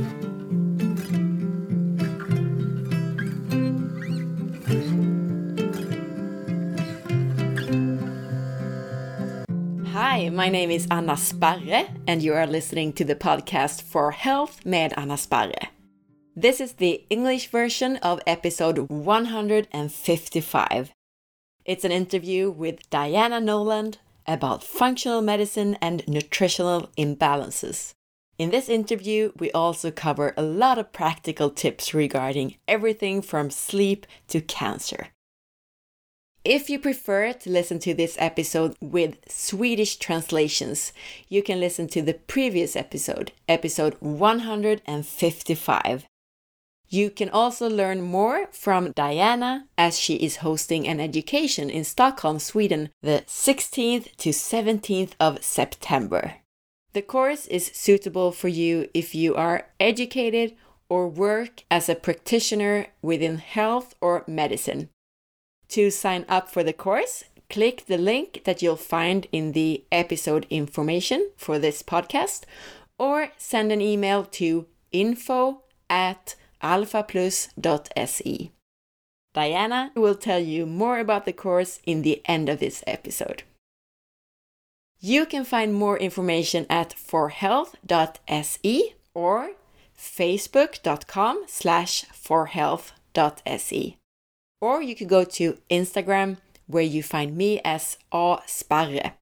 Hi, my name is Anna Sparre, and you are listening to the podcast For Health med Anna Sparre. This is the English version of episode 155. It's an interview with Diana Noland about functional medicine and nutritional imbalances. In this interview, we also cover a lot of practical tips regarding everything from sleep to cancer. If you prefer to listen to this episode with Swedish translations, you can listen to the previous episode, episode 155. You can also learn more from Diana as she is hosting an education in Stockholm, Sweden, the 16th to 17th of September. The course is suitable for you if you are educated or work as a practitioner within health or medicine. To sign up for the course, click the link that you'll find in the episode information for this podcast or send an email to info at alphaplus.se. Diana will tell you more about the course in the end of this episode. You can find more information at forhealth.se or facebook.com slash forhealth.se or you could go to Instagram where you find me as A Sparre.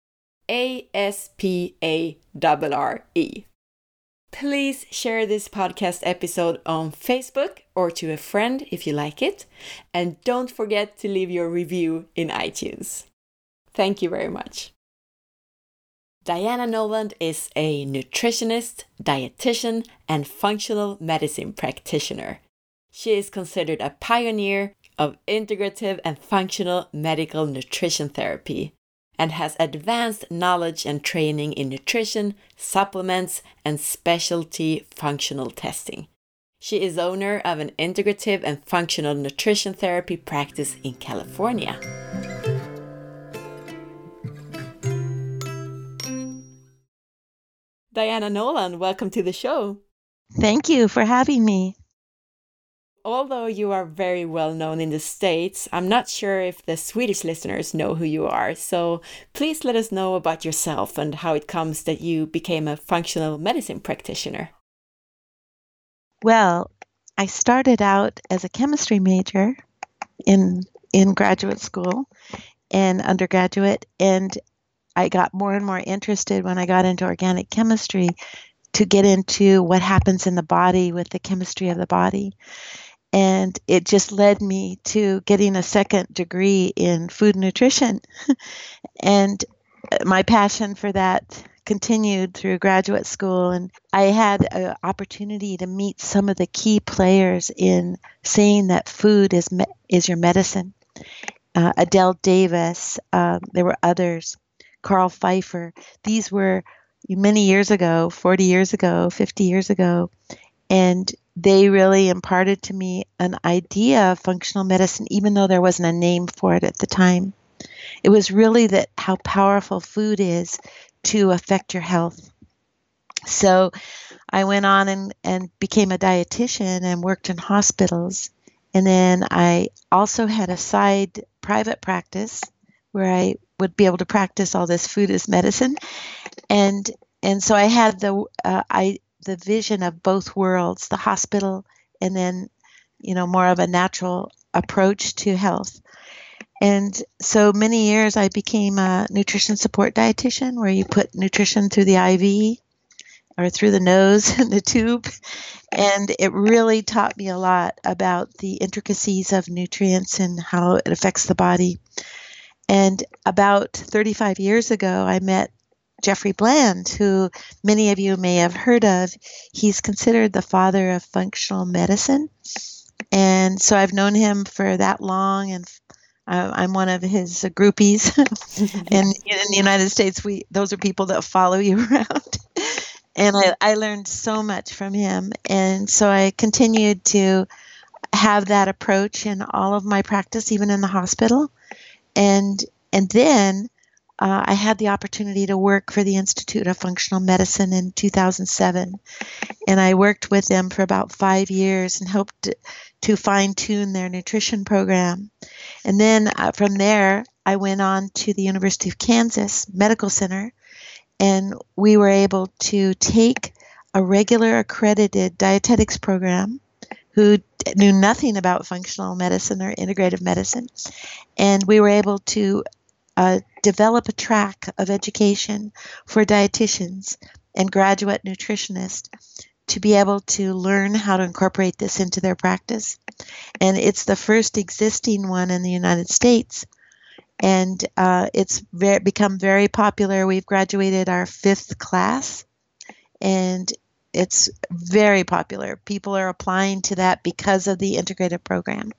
A S P A R R E. Please share this podcast episode on Facebook or to a friend if you like it. And don't forget to leave your review in iTunes. Thank you very much. Diana Noland is a nutritionist, dietitian, and functional medicine practitioner. She is considered a pioneer of integrative and functional medical nutrition therapy and has advanced knowledge and training in nutrition, supplements, and specialty functional testing. She is owner of an integrative and functional nutrition therapy practice in California. Diana Noland, welcome to the show. Thank you for having me although you are very well known in the States, I'm not sure if the Swedish listeners know who you are. So please let us know about yourself and how it comes that you became a functional medicine practitioner. Well, I started out as a chemistry major in in graduate school and undergraduate and I got more and more interested when I got into organic chemistry to get into what happens in the body with the chemistry of the body. And it just led me to getting a second degree in food nutrition. And my passion for that continued through graduate school. And i had an opportunity to meet some of the key players in saying that food is me- is your medicine. Uh, adelle davis um, there were others carl pfeiffer these were many years ago 40 years ago 50 years ago and they really imparted to me an idea of functional medicine, even though there wasn't a name for it at the time. It was really that how powerful food is to affect your health. So I went on and, and became a dietitian and worked in hospitals. And then I also had a side private practice where I would be able to practice all this food as medicine. And and so I had the uh, I the vision of both worlds, the hospital and then, you know, more of a natural approach to health. And so many years I became a nutrition support dietitian where you put nutrition through the IV or through the nose and the tube. And it really taught me a lot about the intricacies of nutrients and how it affects the body. And about 35 years ago, I met Jeffrey Bland, who many of you may have heard of. He's considered the father of functional medicine. And so I've known him for that long, and uh, I'm one of his groupies. and in the United States, we those are people that follow you around. and I, I learned so much from him. And so I continued to have that approach in all of my practice, even in the hospital. And and then uh, I had the opportunity to work for the Institute of Functional Medicine in 2007. And I worked with them for about five years and helped to fine tune their nutrition program. And then uh, from there, I went on to the University of Kansas Medical Center, and we were able to take a regular accredited dietetics program who knew nothing about functional medicine or integrative medicine. And we were able to uh, develop a track of education for dietitians and graduate nutritionists to be able to learn how to incorporate this into their practice. And it's the first existing one in the United States. And uh, it's very, become very popular. We've graduated our fifth class, and it's very popular. People are applying to that because of the integrated program.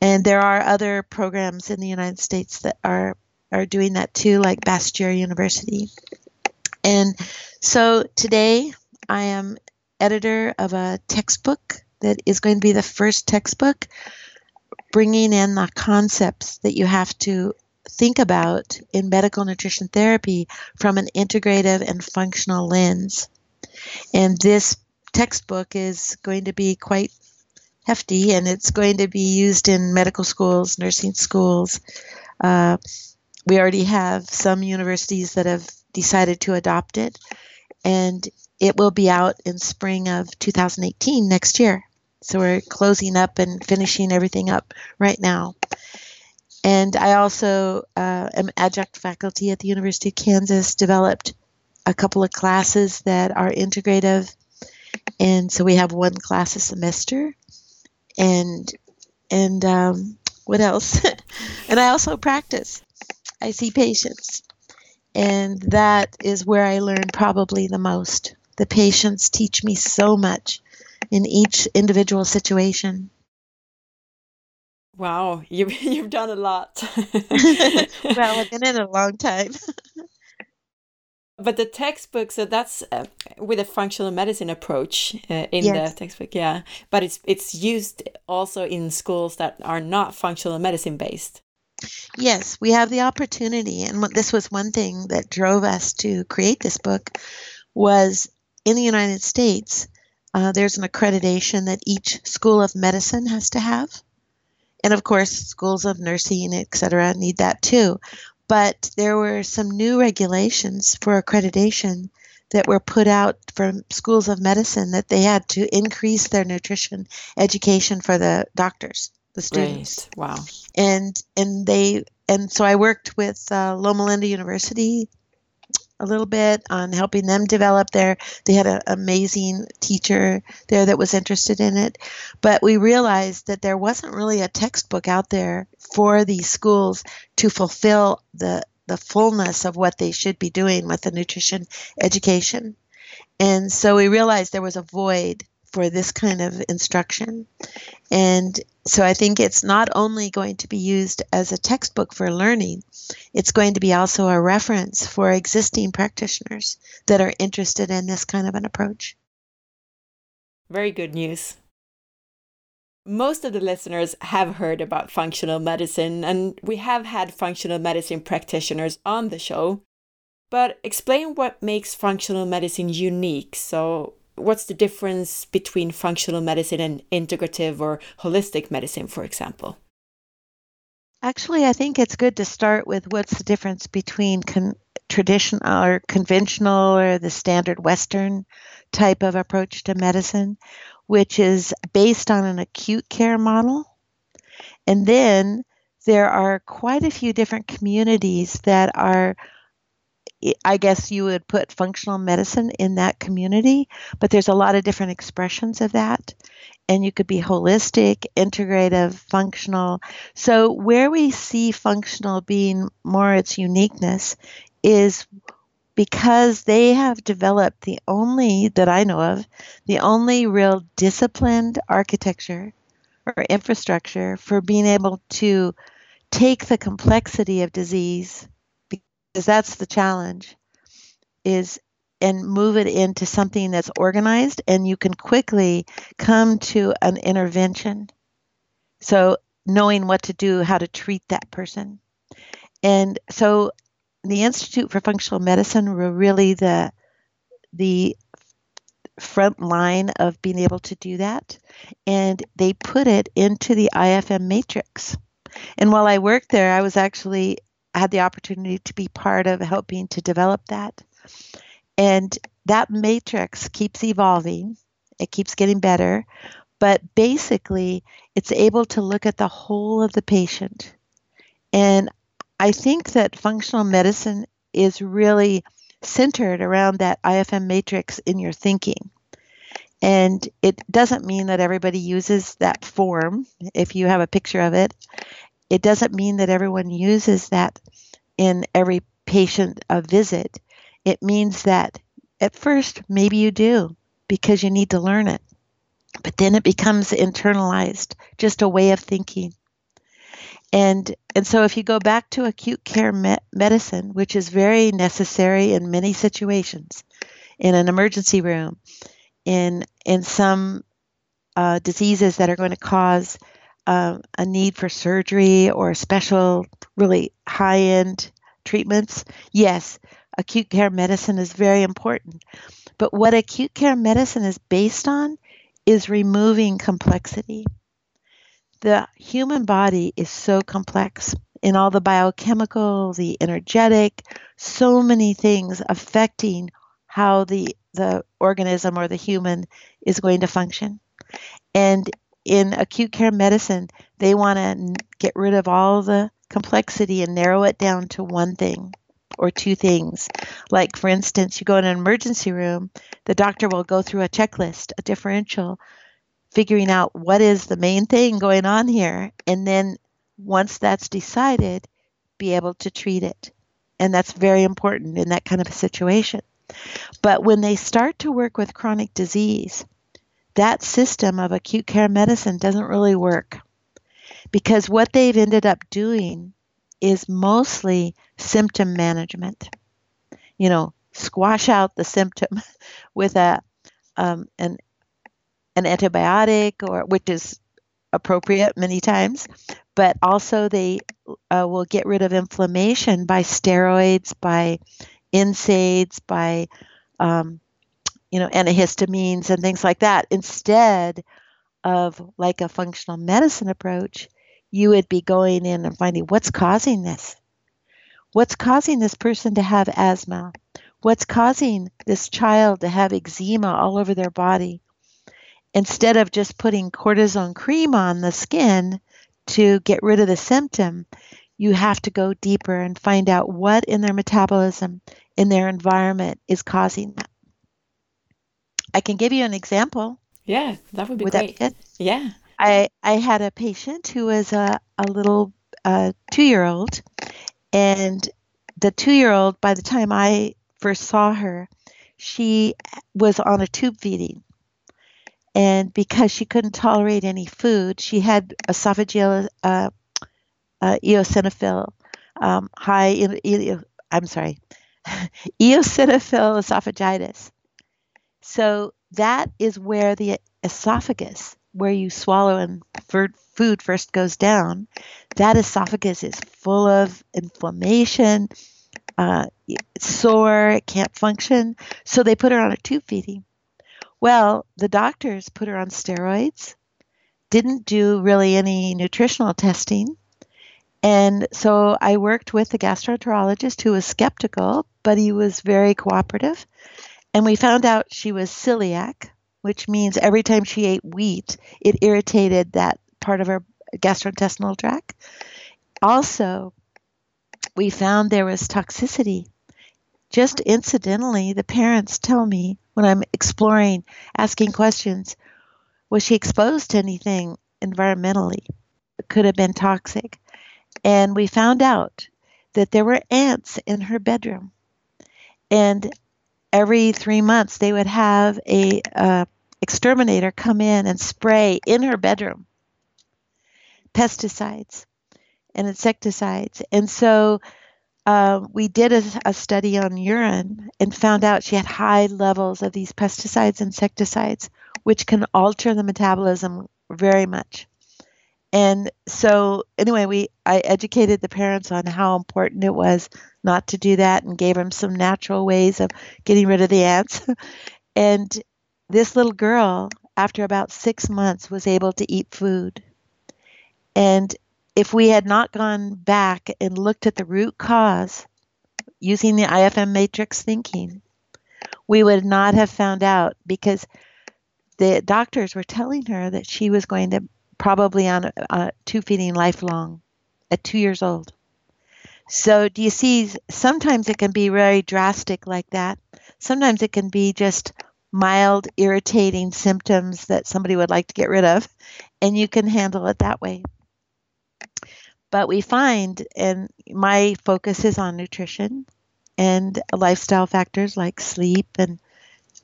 And there are other programs in the United States that are are doing that too, like Bastyr University. And so today I am editor of a textbook that is going to be the first textbook bringing in the concepts that you have to think about in medical nutrition therapy from an integrative and functional lens. And this textbook is going to be quite hefty and it's going to be used in medical schools, nursing schools. Uh, we already have some universities that have decided to adopt it, and it will be out in spring of 2018 next year. So we're closing up and finishing everything up right now. And I also uh, am adjunct faculty at the University of Kansas, developed a couple of classes that are integrative. And so we have one class a semester. And and um, what else? and I also practice. I see patients. And that is where I learn probably the most. The patients teach me so much in each individual situation. Wow, you've, you've done a lot. well, I've been in a long time. But the textbook, so that's uh, with a functional medicine approach uh, in yes. the textbook, yeah. But it's it's used also in schools that are not functional medicine based. Yes, we have the opportunity, and this was one thing that drove us to create this book. Was in the United States, uh, there's an accreditation that each school of medicine has to have, and of course, schools of nursing, et cetera, need that too. But there were some new regulations for accreditation that were put out from schools of medicine that they had to increase their nutrition education for the doctors the students. Right. Wow. And and they and so I worked with uh, Loma Linda University a little bit on helping them develop their they had an amazing teacher there that was interested in it. But we realized that there wasn't really a textbook out there for these schools to fulfill the the fullness of what they should be doing with the nutrition education. And so we realized there was a void for this kind of instruction. And so I think it's not only going to be used as a textbook for learning, it's going to be also a reference for existing practitioners that are interested in this kind of an approach. Very good news. Most of the listeners have heard about functional medicine, and we have had functional medicine practitioners on the show. But explain what makes functional medicine unique so what's the difference between functional medicine and integrative or holistic medicine, for example? Actually, I think it's good to start with what's the difference between con- traditional or conventional or the standard Western type of approach to medicine, which is based on an acute care model. And then there are quite a few different communities that are I guess you would put functional medicine in that community, but there's a lot of different expressions of that. And you could be holistic, integrative, functional. So, where we see functional being more its uniqueness is because they have developed the only, that I know of, the only real disciplined architecture or infrastructure for being able to take the complexity of disease because that's the challenge is and move it into something that's organized and you can quickly come to an intervention so knowing what to do how to treat that person and so the Institute for Functional Medicine were really the the front line of being able to do that, and they put it into the IFM matrix. And while I worked there, I was actually had the opportunity to be part of helping to develop that. And that matrix keeps evolving. It keeps getting better, but basically, it's able to look at the whole of the patient. And I think that functional medicine is really centered around that IFM matrix in your thinking. And it doesn't mean that everybody uses that form. If you have a picture of it, it doesn't mean that everyone uses that in every patient a visit. It means that at first, maybe you do because you need to learn it. But then it becomes internalized, just a way of thinking. And and so if you go back to acute care me- medicine, which is very necessary in many situations, in an emergency room, in in some uh, diseases that are going to cause uh, a need for surgery or special, really high end treatments, yes, acute care medicine is very important. But what acute care medicine is based on is removing complexity the human body is so complex in all the biochemical, the energetic, so many things affecting how the the organism or the human is going to function. And in acute care medicine, they want to get rid of all the complexity and narrow it down to one thing or two things. Like, for instance, you go in an emergency room, the doctor will go through a checklist, a differential figuring out what is the main thing going on here. And then once that's decided, be able to treat it. And that's very important in that kind of a situation. But when they start to work with chronic disease, that system of acute care medicine doesn't really work because what they've ended up doing is mostly symptom management. You know, squash out the symptom with a um, an an antibiotic or which is appropriate many times but also they uh, will get rid of inflammation by steroids by NSAIDs by um, you know antihistamines and things like that. Instead of like a functional medicine approach you would be going in and finding what's causing this. What's causing this person to have asthma? What's causing this child to have eczema all over their body? Instead of just putting cortisone cream on the skin to get rid of the symptom, you have to go deeper and find out what in their metabolism, in their environment, is causing that. I can give you an example. Yeah, that would be would great. That yeah. I, I had a patient who was a, a little uh, two year old, and the two year old, by the time I first saw her, she was on a tube feeding and because she couldn't tolerate any food, she had esophageal uh, uh, eosinophil um, high. In, in, I'm sorry, eosinophil esophagitis. So that is where the esophagus, where you swallow and food first goes down, that esophagus is full of inflammation, uh, sore, it can't function. So they put her on a tube feeding. Well, the doctors put her on steroids, didn't do really any nutritional testing. And so I worked with the gastroenterologist who was skeptical, but he was very cooperative. And we found out she was celiac, which means every time she ate wheat, it irritated that part of her gastrointestinal tract. Also, we found there was toxicity. Just incidentally, the parents tell me when I'm exploring, asking questions. Was she exposed to anything environmentally that could have been toxic? And we found out that there were ants in her bedroom. And every three months, they would have a uh, exterminator come in and spray in her bedroom pesticides and insecticides. And so uh, we did a, a, study on urine and found out she had high levels of these pesticides, insecticides, which can alter the metabolism very much. And so anyway, we I educated the parents on how important it was not to do that and gave them some natural ways of getting rid of the ants. and this little girl after about 6 months was able to eat food. And if we had not gone back and looked at the root cause using the IFM matrix thinking, we would not have found out because the doctors were telling her that she was going to probably on tube feeding lifelong at two years old. So, do you see? Sometimes it can be very drastic like that. Sometimes it can be just mild, irritating symptoms that somebody would like to get rid of, and you can handle it that way. But we find, and my focus is on nutrition and lifestyle factors like sleep and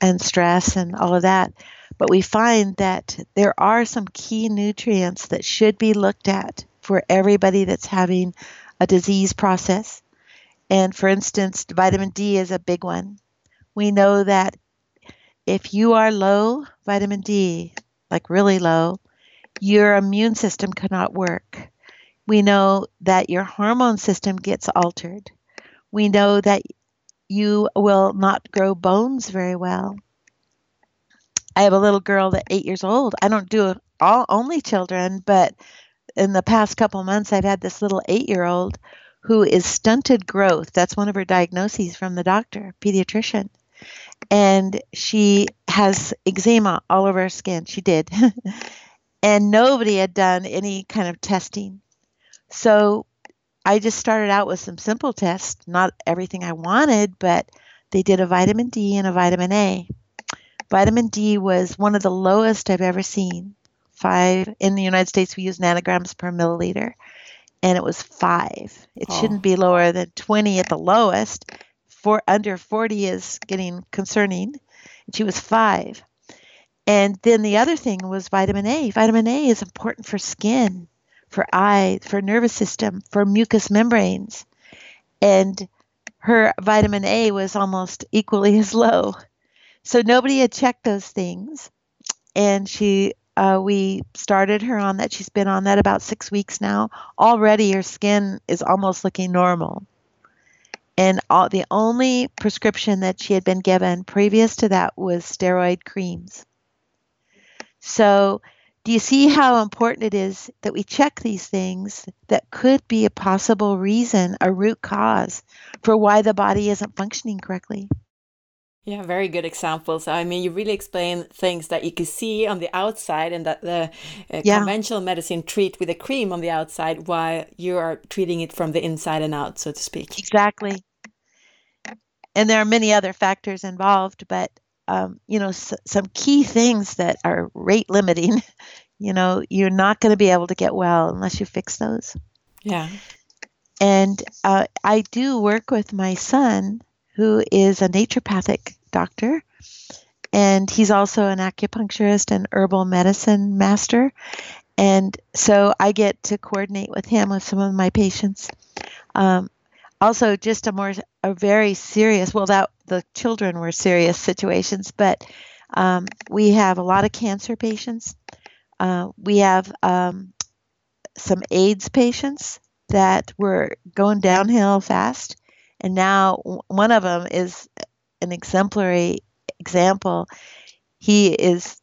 and stress and all of that. But we find that there are some key nutrients that should be looked at for everybody that's having a disease process. And for instance, vitamin D is a big one. We know that if you are low vitamin D, like really low, your immune system cannot work. We know that your hormone system gets altered. We know that you will not grow bones very well. I have a little girl that eight years old. I don't do all only children, but in the past couple months, I've had this little eight year old who is stunted growth. That's one of her diagnoses from the doctor, pediatrician. And she has eczema all over her skin. She did. and nobody had done any kind of testing. So I just started out with some simple tests, not everything I wanted, but they did a vitamin D and a vitamin A. Vitamin D was one of the lowest I've ever seen. Five in the United States, we use nanograms per milliliter, and it was five. It oh. shouldn't be lower than 20 at the lowest. For under 40 is getting concerning. And she was five. And then the other thing was vitamin A. Vitamin A is important for skin for eye, for nervous system, for mucous membranes. And her vitamin A was almost equally as low. So nobody had checked those things. And she, uh, we started her on that. She's been on that about six weeks now. Already her skin is almost looking normal. And all, the only prescription that she had been given previous to that was steroid creams. So do you see how important it is that we check these things that could be a possible reason, a root cause for why the body isn't functioning correctly? Yeah, very good examples. I mean, you really explain things that you can see on the outside and that the uh, yeah. conventional medicine treat with a cream on the outside while you are treating it from the inside and out, so to speak. Exactly. And there are many other factors involved, but um, you know, s- some key things that are rate limiting. you know, you're not going to be able to get well unless you fix those. Yeah. And uh, I do work with my son, who is a naturopathic doctor, and he's also an acupuncturist and herbal medicine master. And so I get to coordinate with him with some of my patients. Um, also, just a more a very serious. Well, that the children were serious situations, but um, we have a lot of cancer patients. Uh, we have um, some AIDS patients that were going downhill fast, and now one of them is an exemplary example. He is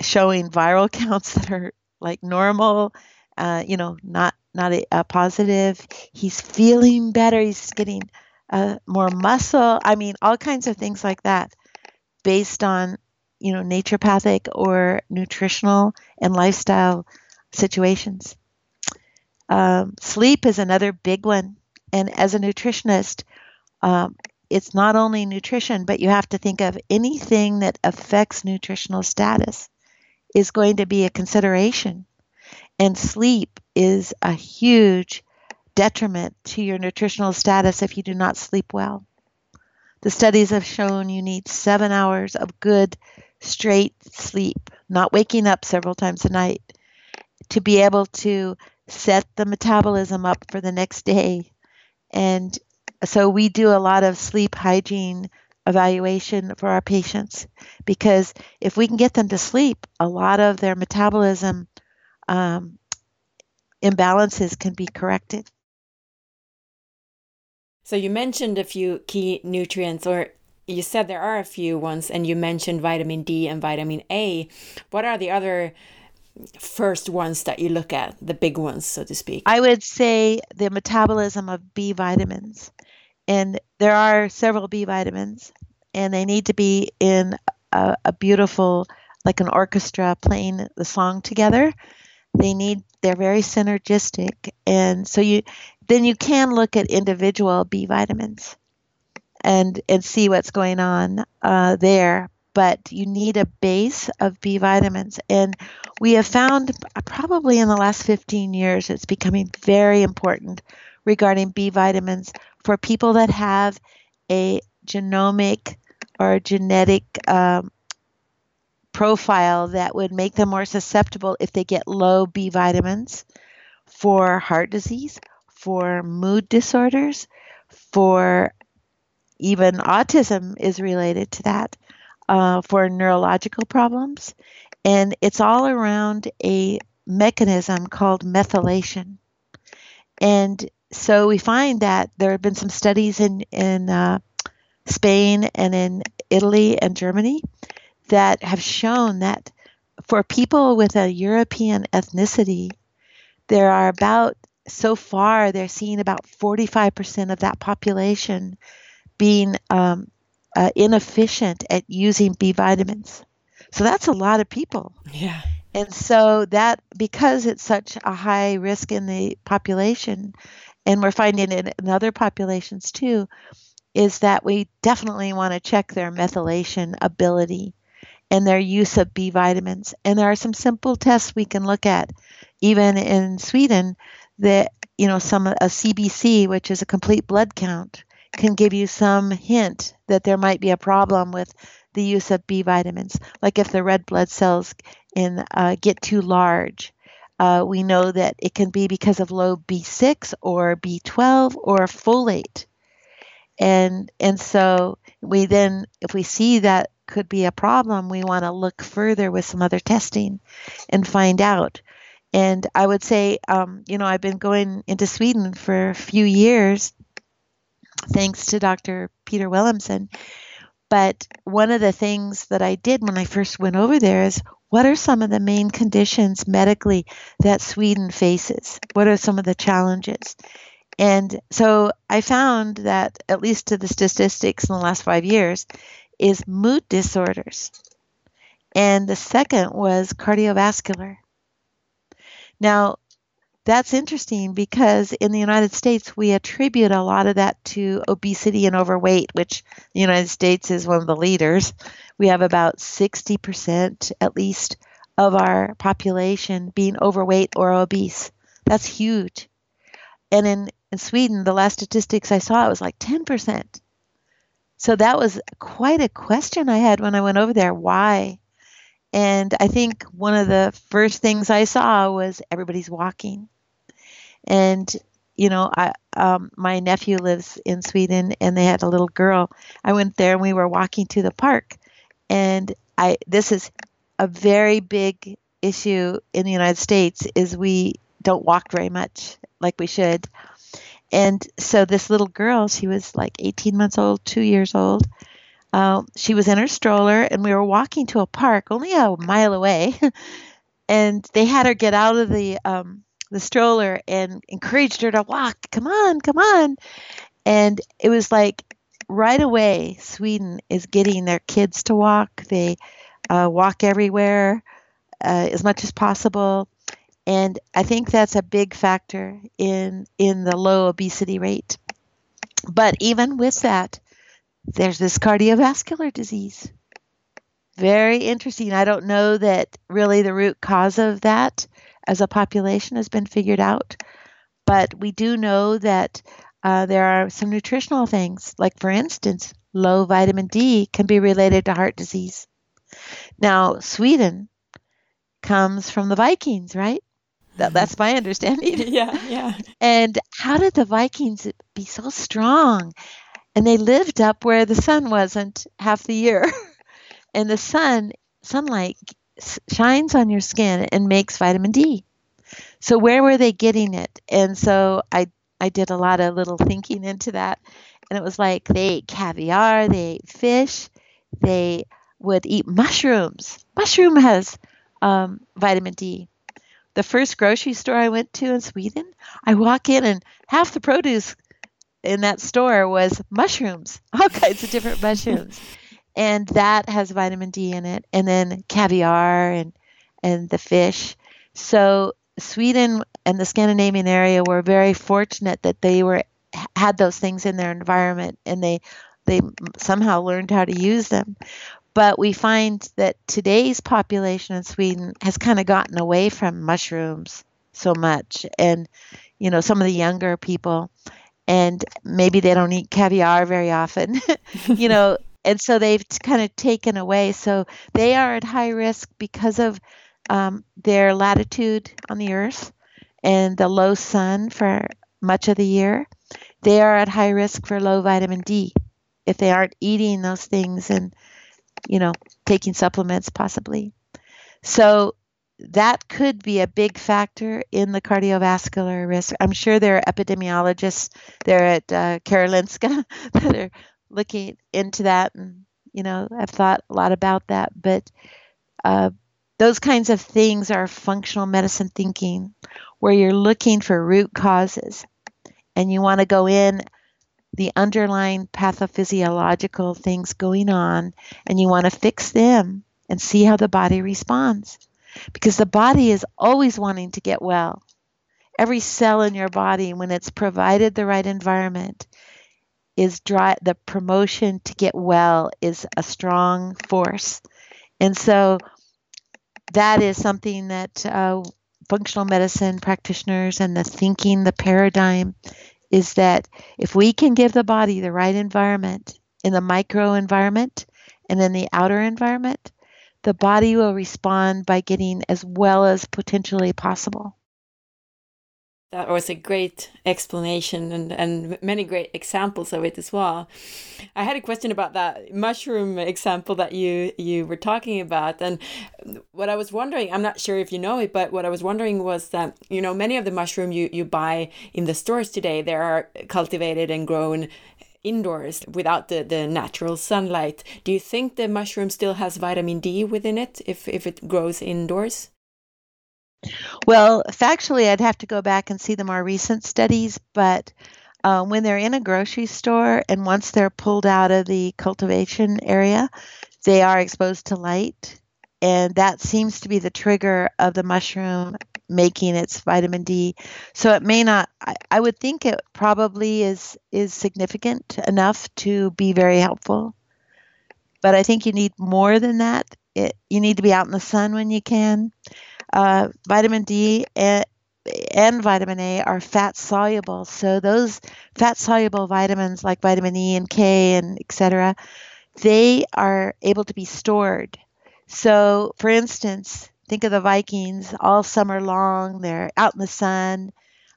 showing viral counts that are like normal, uh, you know, not not a, a, positive. He's feeling better. He's getting uh, more muscle. I mean, all kinds of things like that, based on you know naturopathic or nutritional and lifestyle situations. Um, sleep is another big one, and as a nutritionist, um, it's not only nutrition, but you have to think of anything that affects nutritional status is going to be a consideration. And sleep is a huge detriment to your nutritional status if you do not sleep well. The studies have shown you need seven hours of good, straight sleep, not waking up several times a night, to be able to set the metabolism up for the next day. And so we do a lot of sleep hygiene evaluation for our patients because if we can get them to sleep, a lot of their metabolism um, imbalances can be corrected. So you mentioned a few key nutrients, or you said there are a few ones, and you mentioned vitamin D and vitamin A. What are the other first ones that you look at, the big ones, so to speak? I would say the metabolism of B vitamins. And there are several B vitamins, and they need to be in a, a beautiful, like an orchestra playing the song together. They need, they're very synergistic. And so you, then you can look at individual B vitamins and and see what's going on uh, there. But you need a base of B vitamins, and we have found probably in the last 15 years it's becoming very important regarding B vitamins for people that have a genomic or genetic um, profile that would make them more susceptible if they get low B vitamins for heart disease, for mood disorders, for even autism is related to that uh, for neurological problems. And it's all around a mechanism called methylation. And so we find that there have been some studies in, in uh, Spain and in Italy and Germany that have shown that for people with a European ethnicity, there are about, so far, they're seeing about 45% of that population being um, uh, inefficient at using B vitamins. So that's a lot of people. Yeah. And so that because it's such a high risk in the population, and we're finding it in other populations too, is that we definitely want to check their methylation ability and their use of B vitamins. And there are some simple tests we can look at, even in Sweden, that you know some a CBC, which is a complete blood count, can give you some hint that there might be a problem with the use of B vitamins. Like if the red blood cells in uh, get too large, uh, we know that it can be because of low B6 or B12 or folate. And and so we then, if we see that could be a problem, we want to look further with some other testing and find out. And I would say, um, you know, I've been going into Sweden for a few years thanks to Dr. Peter Wilhelmsen. But one of the things that I did when I first went over there is what are some of the main conditions medically that Sweden faces? What are some of the challenges? And so I found that, at least to the statistics in the last five years, is mood disorders. And the second was cardiovascular. Now, that's interesting because in the United States, we attribute a lot of that to obesity and overweight, which the United States is one of the leaders. We have about 60% at least of our population being overweight or obese. That's huge. And in, in Sweden, the last statistics I saw, it was like 10%. So that was quite a question I had when I went over there. Why? And I think one of the first things I saw was everybody's walking and you know, I um, my nephew lives in Sweden, and they had a little girl. I went there, and we were walking to the park, and I this is a very big issue in the United States is we don't walk very much like we should. And so this little girl, she was like 18 months old, two years old. Uh, she was in her stroller, and we were walking to a park only a mile away. and they had her get out of the um, the stroller and encouraged her to walk. Come on, come on. And it was like right away, Sweden is getting their kids to walk. They uh, walk everywhere uh, as much as possible. And I think that's a big factor in in the low obesity rate. But even with that, there's this cardiovascular disease. Very interesting. I don't know that really the root cause of that as a population has been figured out. But we do know that uh, there are some nutritional things, like, for instance, low vitamin D can be related to heart disease. Now, Sweden comes from the Vikings, right? That, that's my understanding. yeah, yeah. And how did the Vikings be so strong? And they lived up where the sun wasn't half the year. and the sun, sunlight shines on your skin and makes vitamin D. So where were they getting it? And so I I did a lot of little thinking into that, and it was like they ate caviar, they ate fish, they would eat mushrooms. Mushroom has um, vitamin D. The first grocery store I went to in Sweden, I walk in and half the produce in that store was mushrooms, all kinds of different mushrooms. And that has vitamin D in it, and then caviar and and the fish. So Sweden and the Scandinavian area were very fortunate that they were had those things in their environment and they they somehow learned how to use them. But we find that today's population in Sweden has kind of gotten away from mushrooms so much. And, you know, some of the younger people, and maybe they don't eat caviar very often, you know, and so they've kind of taken away. So they are at high risk because of um, their latitude on the earth and the low sun for much of the year. They are at high risk for low vitamin D if they aren't eating those things and you know, taking supplements possibly. So that could be a big factor in the cardiovascular risk. I'm sure there are epidemiologists there at uh, Karolinska that are looking into that and, you know, i've thought a lot about that. But uh, those kinds of things are functional medicine thinking where you're looking for root causes and you want to go in the underlying pathophysiological things going on and you want to fix them and see how the body responds. Because the body is always wanting to get well. Every cell in your body, when it's provided the right environment, is dry, the promotion to get well is a strong force. And so that is something that uh, functional medicine practitioners and the thinking, the paradigm is that if we can give the body the right environment in the micro environment and in the outer environment, the body will respond by getting as well as potentially possible. That was a great explanation and, and many great examples of it as well. I had a question about that mushroom example that you you were talking about, and what I was wondering, I'm not sure if you know it, but what I was wondering was that you know many of the mushroom you you buy in the stores today, they are cultivated and grown indoors without the, the natural sunlight. Do you think the mushroom still has vitamin D within it if, if it grows indoors? Well, factually, I'd have to go back and see the more recent studies, but uh, when they're in a grocery store and once they're pulled out of the cultivation area, they are exposed to light. And that seems to be the trigger of the mushroom making its vitamin D. So it may not. I, I would think it probably is is significant enough to be very helpful. But I think you need more than that. It, you need to be out in the sun when you can. Uh, vitamin D and, and vitamin A are fat soluble. So those fat soluble vitamins like vitamin E and K and etc., they are able to be stored. So, for instance, think of the Vikings all summer long. They're out in the sun,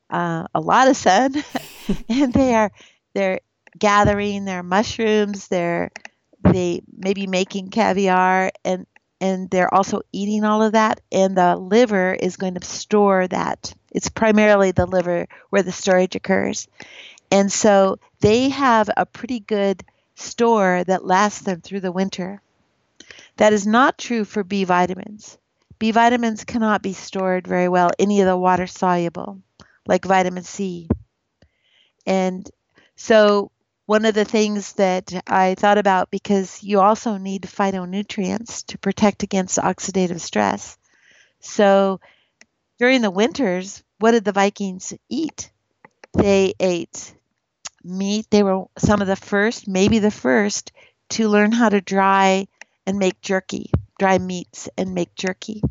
uh, a lot of sun, and they are they're gathering their mushrooms. They're they may be making caviar, and and they're also eating all of that and the liver is going to store that. It's primarily the liver where the storage occurs. And so they have a pretty good store that lasts them through the winter. That is not true for b vitamins. B vitamins cannot be stored very well. Any of the water soluble like vitamin c. And so one of the things that I thought about because you also need phytonutrients to protect against oxidative stress. So during the winters, what did the Vikings eat? They ate meat. They were some of the first, maybe the first, to learn how to dry and make jerky, dry meats and make jerky.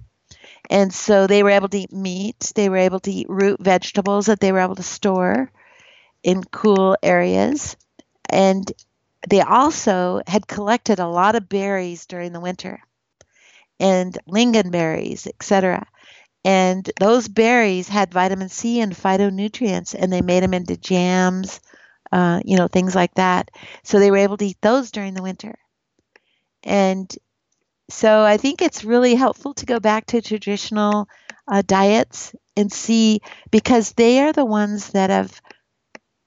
And so they were able to eat meat. They were able to eat root vegetables that they were able to store in cool areas and they also had collected a lot of berries during the winter and lingonberries, etc. And those berries had vitamin C and phytonutrients, and they made them into jams, uh, you know, things like that. So they were able to eat those during the winter. And so I think it's really helpful to go back to traditional uh, diets and see because they are the ones that have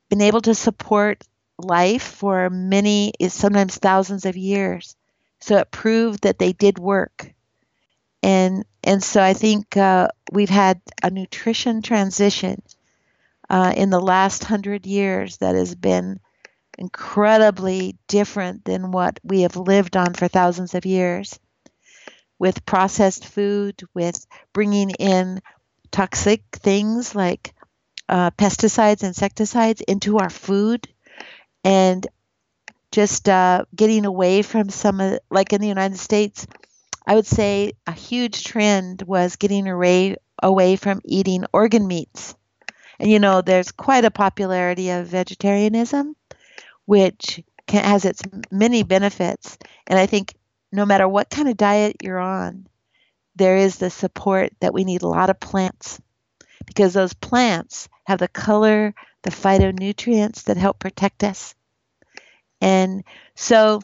been able to support life for many, sometimes thousands of years. So it proved that they did work. And and so I think uh, we've had a nutrition transition uh, in the last hundred years that has been incredibly different than what we have lived on for thousands of years with processed food, with bringing in toxic things like uh, pesticides, insecticides into our food, and just uh, getting away from some of, like in the United States, I would say a huge trend was getting away away from eating organ meats. And you know, there's quite a popularity of vegetarianism, which can, has its many benefits. And I think no matter what kind of diet you're on, there is the support that we need a lot of plants because those plants have the color, the phytonutrients that help protect us. And so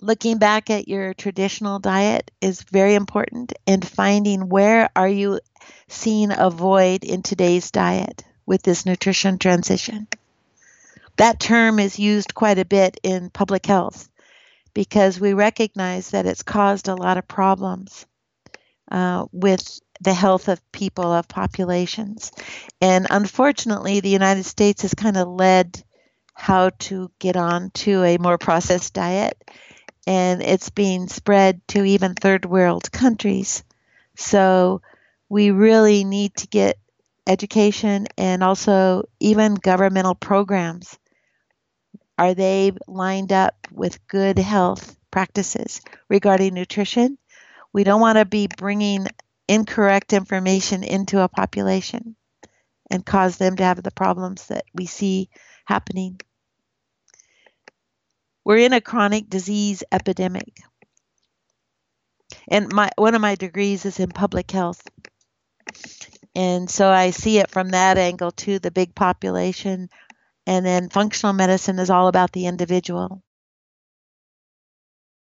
looking back at your traditional diet is very important and finding where are you seeing a void in today's diet with this nutrition transition. That term is used quite a bit in public health because we recognize that it's caused a lot of problems uh, with the health of people, of populations. And unfortunately, the United States has kind of led how to get on to a more processed diet, and it's being spread to even third world countries. So we really need to get education and also even governmental programs are they lined up with good health practices regarding nutrition? We don't want to be bringing incorrect information into a population and cause them to have the problems that we see happening. We're in a chronic disease epidemic. And my one of my degrees is in public health. And so I see it from that angle too, the big population and then functional medicine is all about the individual.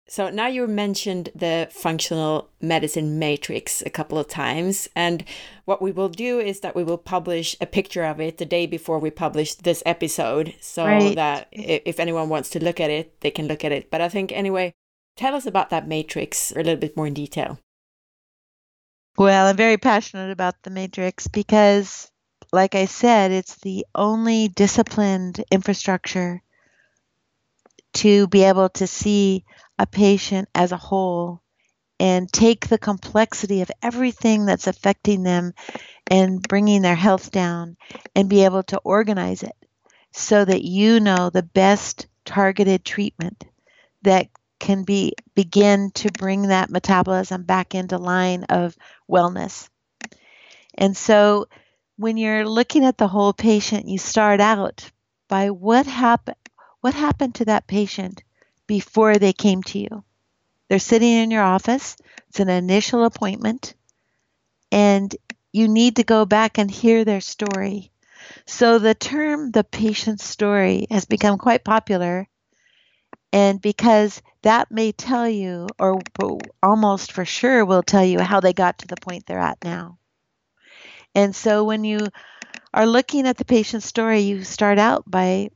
So now you mentioned the functional medicine matrix a couple of times. And what we will do is that we will publish a picture of it the day before we publish this episode. So right. that if anyone wants to look at it, they can look at it. But I think, anyway, tell us about that matrix a little bit more in detail. Well, I'm very passionate about the matrix because like I said, it's the only disciplined infrastructure to be able to see a patient as a whole and take the complexity of everything that's affecting them and bringing their health down and be able to organize it so that you know the best targeted treatment that can be begin to bring that metabolism back into line of wellness. And so when you're looking at the whole patient, you start out by what happened what happened to that patient before they came to you. They're sitting in your office. It's an initial appointment and you need to go back and hear their story. So the term the patient's story has become quite popular and because that may tell you or almost for sure will tell you how they got to the point they're at now. And so when you are looking at the patient's story, you start out by,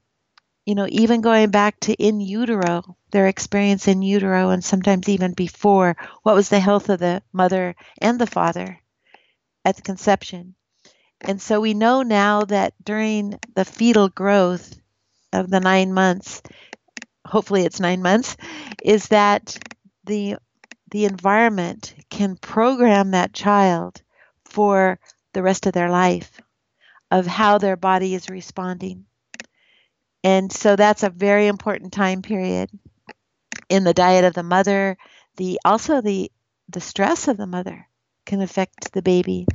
you know, even going back to in utero, their experience in utero, and sometimes even before. What was the health of the mother and the father at the conception? And so we know now that during the fetal growth of the nine months, hopefully it's nine months, is that the the environment can program that child for the rest of their life of how their body is responding. And so that's a very important time period in the diet of the mother. The also the the stress of the mother can affect the baby.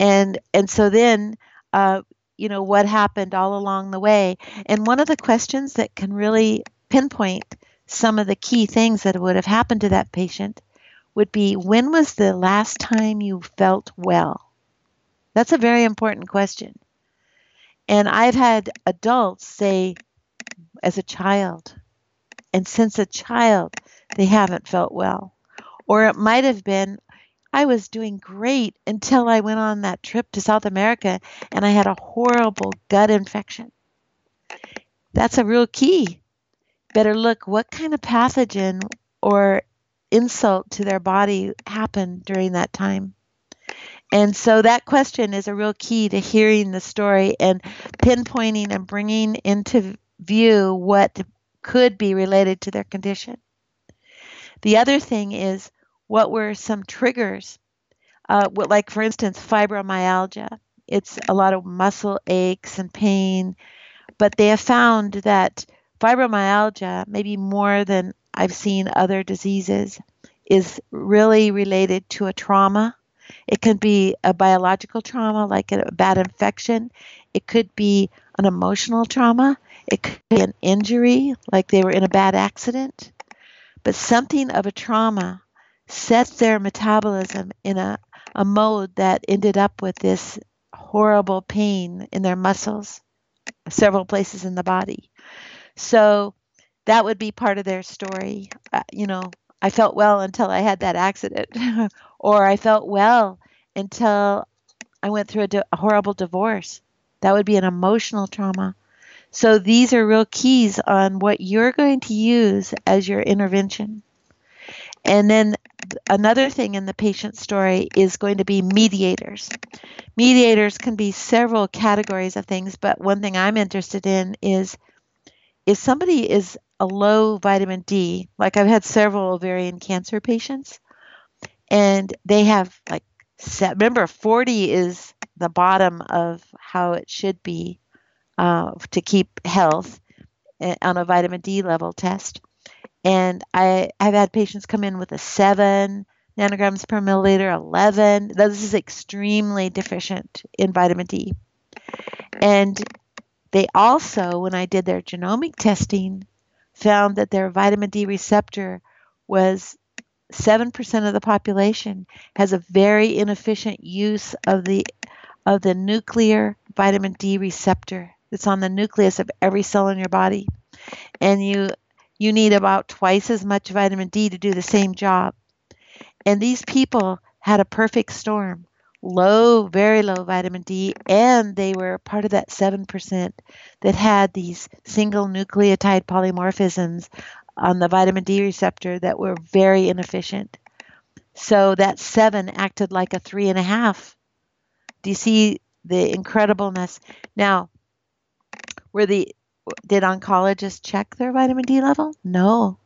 And and so then uh, you know what happened all along the way. And one of the questions that can really pinpoint some of the key things that would have happened to that patient would be when was the last time you felt well? That's a very important question. And I've had adults say, as a child, and since a child, they haven't felt well. Or it might have been, I was doing great until I went on that trip to South America and I had a horrible gut infection. That's a real key. Better look what kind of pathogen or insult to their body happened during that time. And so that question is a real key to hearing the story and pinpointing and bringing into view what could be related to their condition. The other thing is what were some triggers? Uh, like, for instance, fibromyalgia. It's a lot of muscle aches and pain, but they have found that fibromyalgia, maybe more than I've seen other diseases, is really related to a trauma it can be a biological trauma, like a bad infection. It could be an emotional trauma. It could be an injury, like they were in a bad accident. But something of a trauma set their metabolism in a, a mode that ended up with this horrible pain in their muscles, several places in the body. So that would be part of their story. Uh, you know, I felt well until I had that accident, or I felt well until I went through a, di- a horrible divorce. That would be an emotional trauma. So these are real keys on what you're going to use as your intervention. And then another thing in the patient story is going to be mediators. Mediators can be several categories of things, but one thing I'm interested in is if somebody is a low vitamin D, like I've had several ovarian cancer patients, and they have like set, remember 40 is the bottom of how it should be uh, to keep health eh, on a vitamin D level test. And I have had patients come in with a 7 nanograms per milliliter, 11. This is extremely deficient in vitamin D. And they also, when I did their genomic testing, found that their vitamin D receptor was 7% of the population has a very inefficient use of the of the nuclear vitamin D receptor. It's on the nucleus of every cell in your body. And you you need about twice as much vitamin D to do the same job. And these people had a perfect storm. Low, very low vitamin D, and they were part of that 7% that had these single nucleotide polymorphisms on the vitamin D receptor that were very inefficient. So that seven acted like a three and a half. Do you see the incredibleness? Now, were the did oncologists check their vitamin D level? No.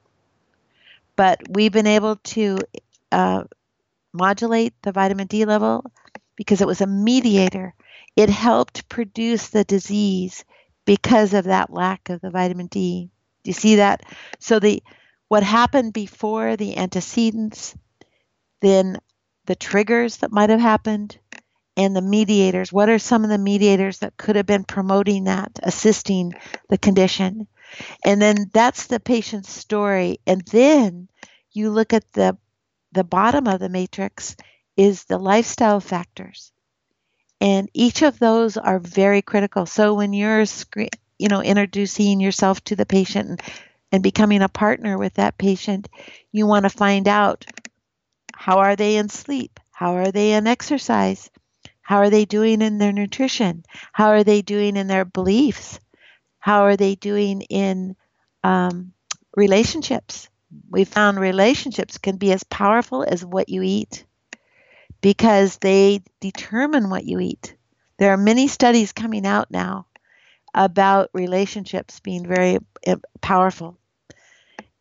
But we've been able to uh, modulate the vitamin D level because it was a mediator. It helped produce the disease because of that lack of the vitamin D. Do you see that? So the what happened before the antecedents, then the triggers that might have happened, and the mediators. What are some of the mediators that could have been promoting that, assisting the condition? And then that's the patient's story. And then you look at the the bottom of the matrix is the lifestyle factors. And each of those are very critical. So when you're screen, you know, introducing yourself to the patient and, and becoming a partner with that patient, you want to find out how are they in sleep? How are they in exercise? How are they doing in their nutrition? How are they doing in their beliefs? How are they doing in um, relationships? We found relationships can be as powerful as what you eat because they determine what you eat. There are many studies coming out now about relationships being very eh, powerful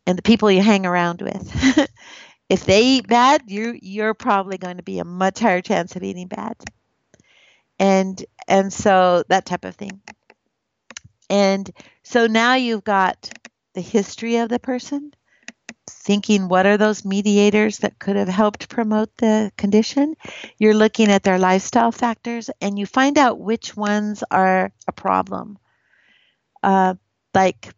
and the people you hang around with. if they eat bad, you you're probably going to be a much higher chance of eating bad. And and so that type of thing. And so now you've got the history of the person, thinking what are those mediators that could have helped promote the condition. You're looking at their lifestyle factors and you find out which ones are a problem uh, like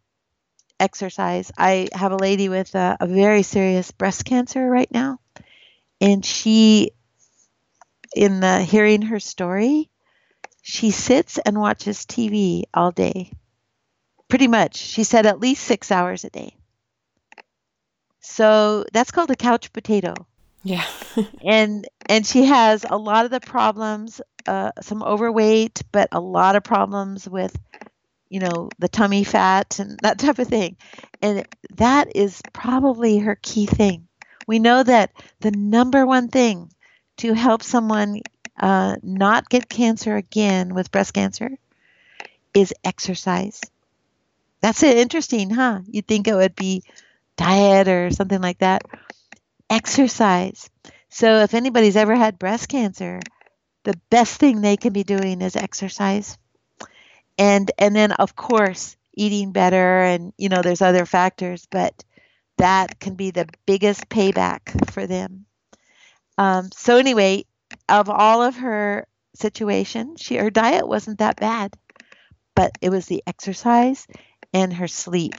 exercise. I have a lady with a, a very serious breast cancer right now, and she, in the hearing her story, she sits and watches TV all day. Pretty much, she said at least six hours a day. So that's called a couch potato. Yeah. and and she has a lot of the problems, uh, some overweight, but a lot of problems with, you know, the tummy fat and that type of thing. And that is probably her key thing. We know that the number one thing to help someone uh, not get cancer again with breast cancer is exercise. That's interesting, huh? You'd think it would be diet or something like that. Exercise. So if anybody's ever had breast cancer, the best thing they can be doing is exercise. And and then of course eating better and you know there's other factors, but that can be the biggest payback for them. Um, so anyway, of all of her situation, she her diet wasn't that bad, but it was the exercise and her sleep.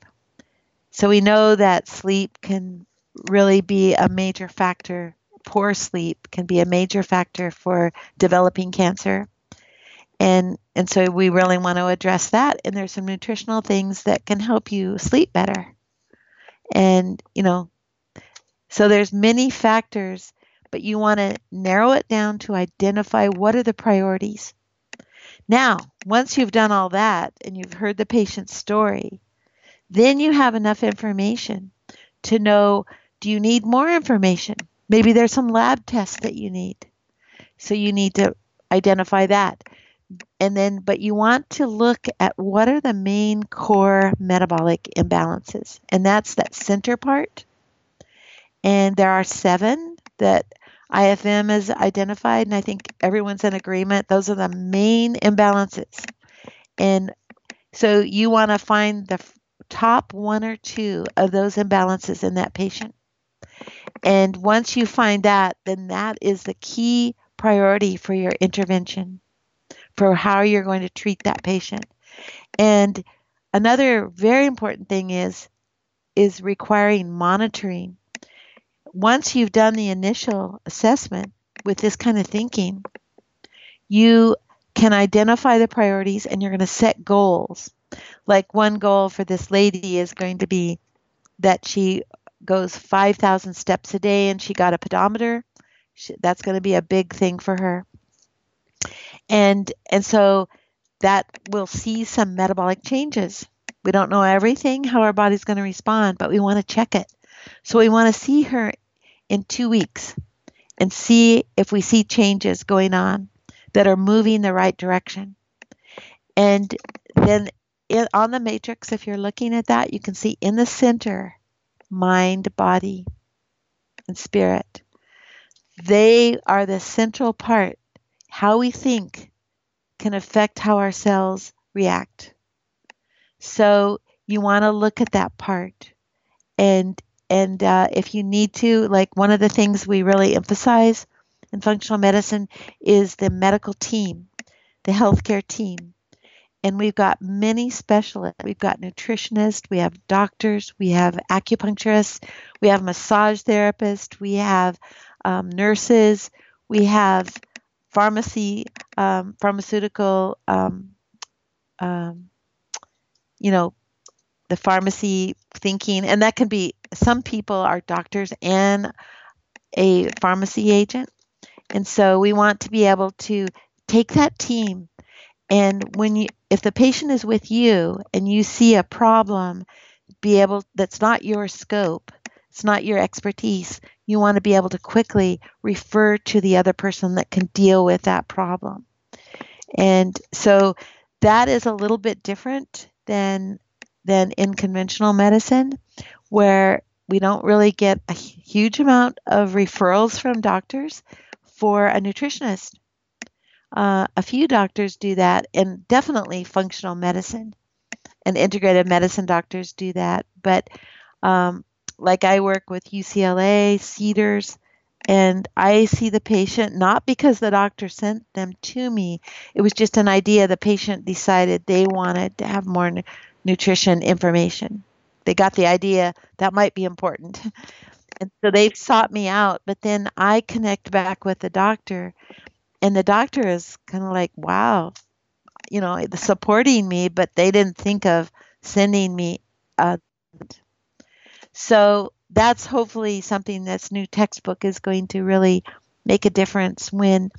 So we know that sleep can really be a major factor. Poor sleep can be a major factor for developing cancer. And and so we really want to address that and there's some nutritional things that can help you sleep better. And you know, so there's many factors, but you want to narrow it down to identify what are the priorities. Now, once you've done all that and you've heard the patient's story, then you have enough information to know do you need more information? Maybe there's some lab tests that you need. So you need to identify that. And then, but you want to look at what are the main core metabolic imbalances. And that's that center part. And there are seven that IFM has identified, and I think everyone's in agreement. Those are the main imbalances. And so you want to find the top one or two of those imbalances in that patient. And once you find that, then that is the key priority for your intervention, for how you're going to treat that patient. And another very important thing is is requiring monitoring. Once you've done the initial assessment with this kind of thinking, you can identify the priorities and you're going to set goals like one goal for this lady is going to be that she goes 5,000 steps a day and she got a pedometer. She, that's going to be a big thing for her. And and so that will see some metabolic changes. We don't know everything how our body's going to respond, but we want to check it. So we want to see her in 2 weeks and see if we see changes going on that are moving the right direction. And then on the matrix, if you're looking at that, you can see in the center mind, body, and spirit. They are the central part. How we think can affect how our cells react. So you want to look at that part, and and uh, if you need to, like one of the things we really emphasize in functional medicine is the medical team, the healthcare team and we've got many specialists. We've got nutritionists, we have doctors, we have acupuncturists, we have massage therapists, we have um, nurses, we have pharmacy, um, pharmaceutical, um, um, you know, the pharmacy thinking, and that can be some people are doctors and a pharmacy agent. And so we want to be able to take that team and when you if the patient is with you and you see a problem be able that's not your scope it's not your expertise you want to be able to quickly refer to the other person that can deal with that problem and so that is a little bit different than than in conventional medicine where we don't really get a huge amount of referrals from doctors for a nutritionist uh, a few doctors do that, and definitely functional medicine and integrative medicine doctors do that. But um, like I work with UCLA, Cedars, and I see the patient not because the doctor sent them to me. It was just an idea. The patient decided they wanted to have more n- nutrition information. They got the idea that might be important. And so they've sought me out, but then I connect back with the doctor and the doctor is kind of like, wow, you know, supporting me, but they didn't think of sending me. Uh, so that's hopefully something that's new textbook is going to really make a difference when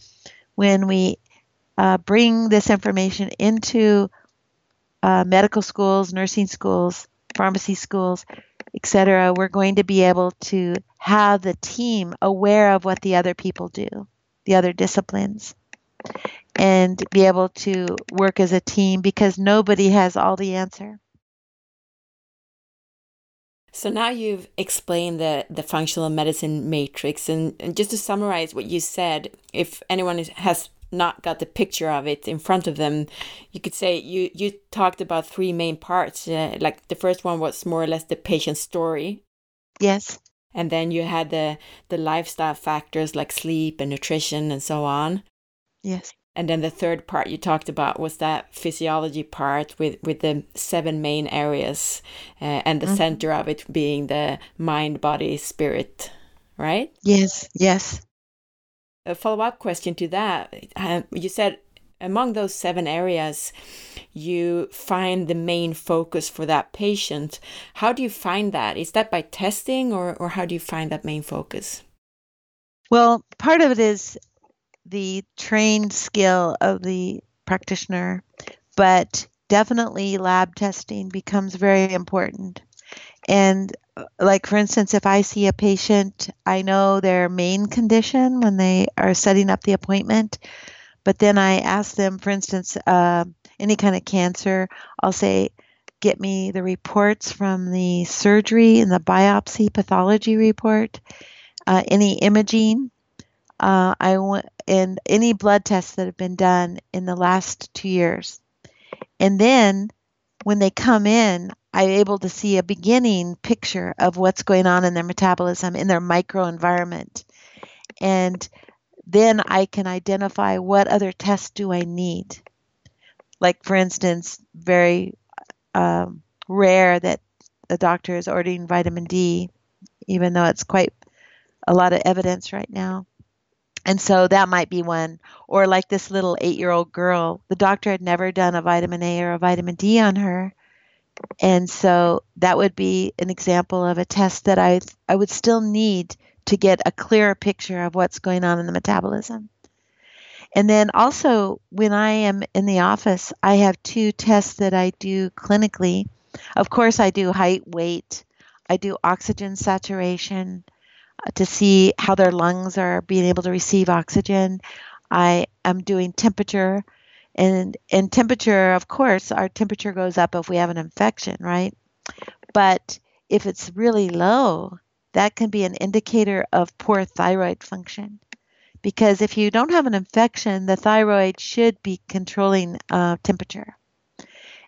when we uh, bring this information into uh, medical schools, nursing schools, pharmacy schools, etc. We're going to be able to have the team aware of what the other people do, the other disciplines, and be able to work as a team because nobody has all the answer. So now you've explained the, the functional medicine matrix, and, and just to summarize what you said, if anyone is, has not got the picture of it in front of them, you could say you you talked about three main parts. Uh, like the first one was more or less the patient's story. Yes. And then you had the the lifestyle factors like sleep and nutrition and so on. Yes. And then the third part you talked about was that physiology part with, with the seven main areas uh, and the mm-hmm. center of it being the mind, body, spirit, right? Yes, yes. A follow up question to that uh, you said among those seven areas, you find the main focus for that patient. How do you find that? Is that by testing or, or how do you find that main focus? Well, part of it is the trained skill of the practitioner, but definitely lab testing becomes very important. And uh, like for instance, if I see a patient, I know their main condition when they are setting up the appointment, but then I ask them, for instance, uh, any kind of cancer, I'll say, get me the reports from the surgery and the biopsy pathology report, uh, any imaging. Uh, I want and any blood tests that have been done in the last two years. And then when they come in, I'm able to see a beginning picture of what's going on in their metabolism, in their microenvironment. And then I can identify what other tests do I need. Like, for instance, very um, rare that a doctor is ordering vitamin D, even though it's quite a lot of evidence right now. And so that might be one. Or like this little eight year old girl, the doctor had never done a vitamin A or a vitamin D on her. And so that would be an example of a test that I, I would still need to get a clearer picture of what's going on in the metabolism. And then also, when I am in the office, I have two tests that I do clinically. Of course, I do height, weight, I do oxygen saturation, to see how their lungs are being able to receive oxygen. I am doing temperature. And, and temperature, of course, our temperature goes up if we have an infection, right? But if it's really low, that can be an indicator of poor thyroid function. Because if you don't have an infection, the thyroid should be controlling uh, temperature.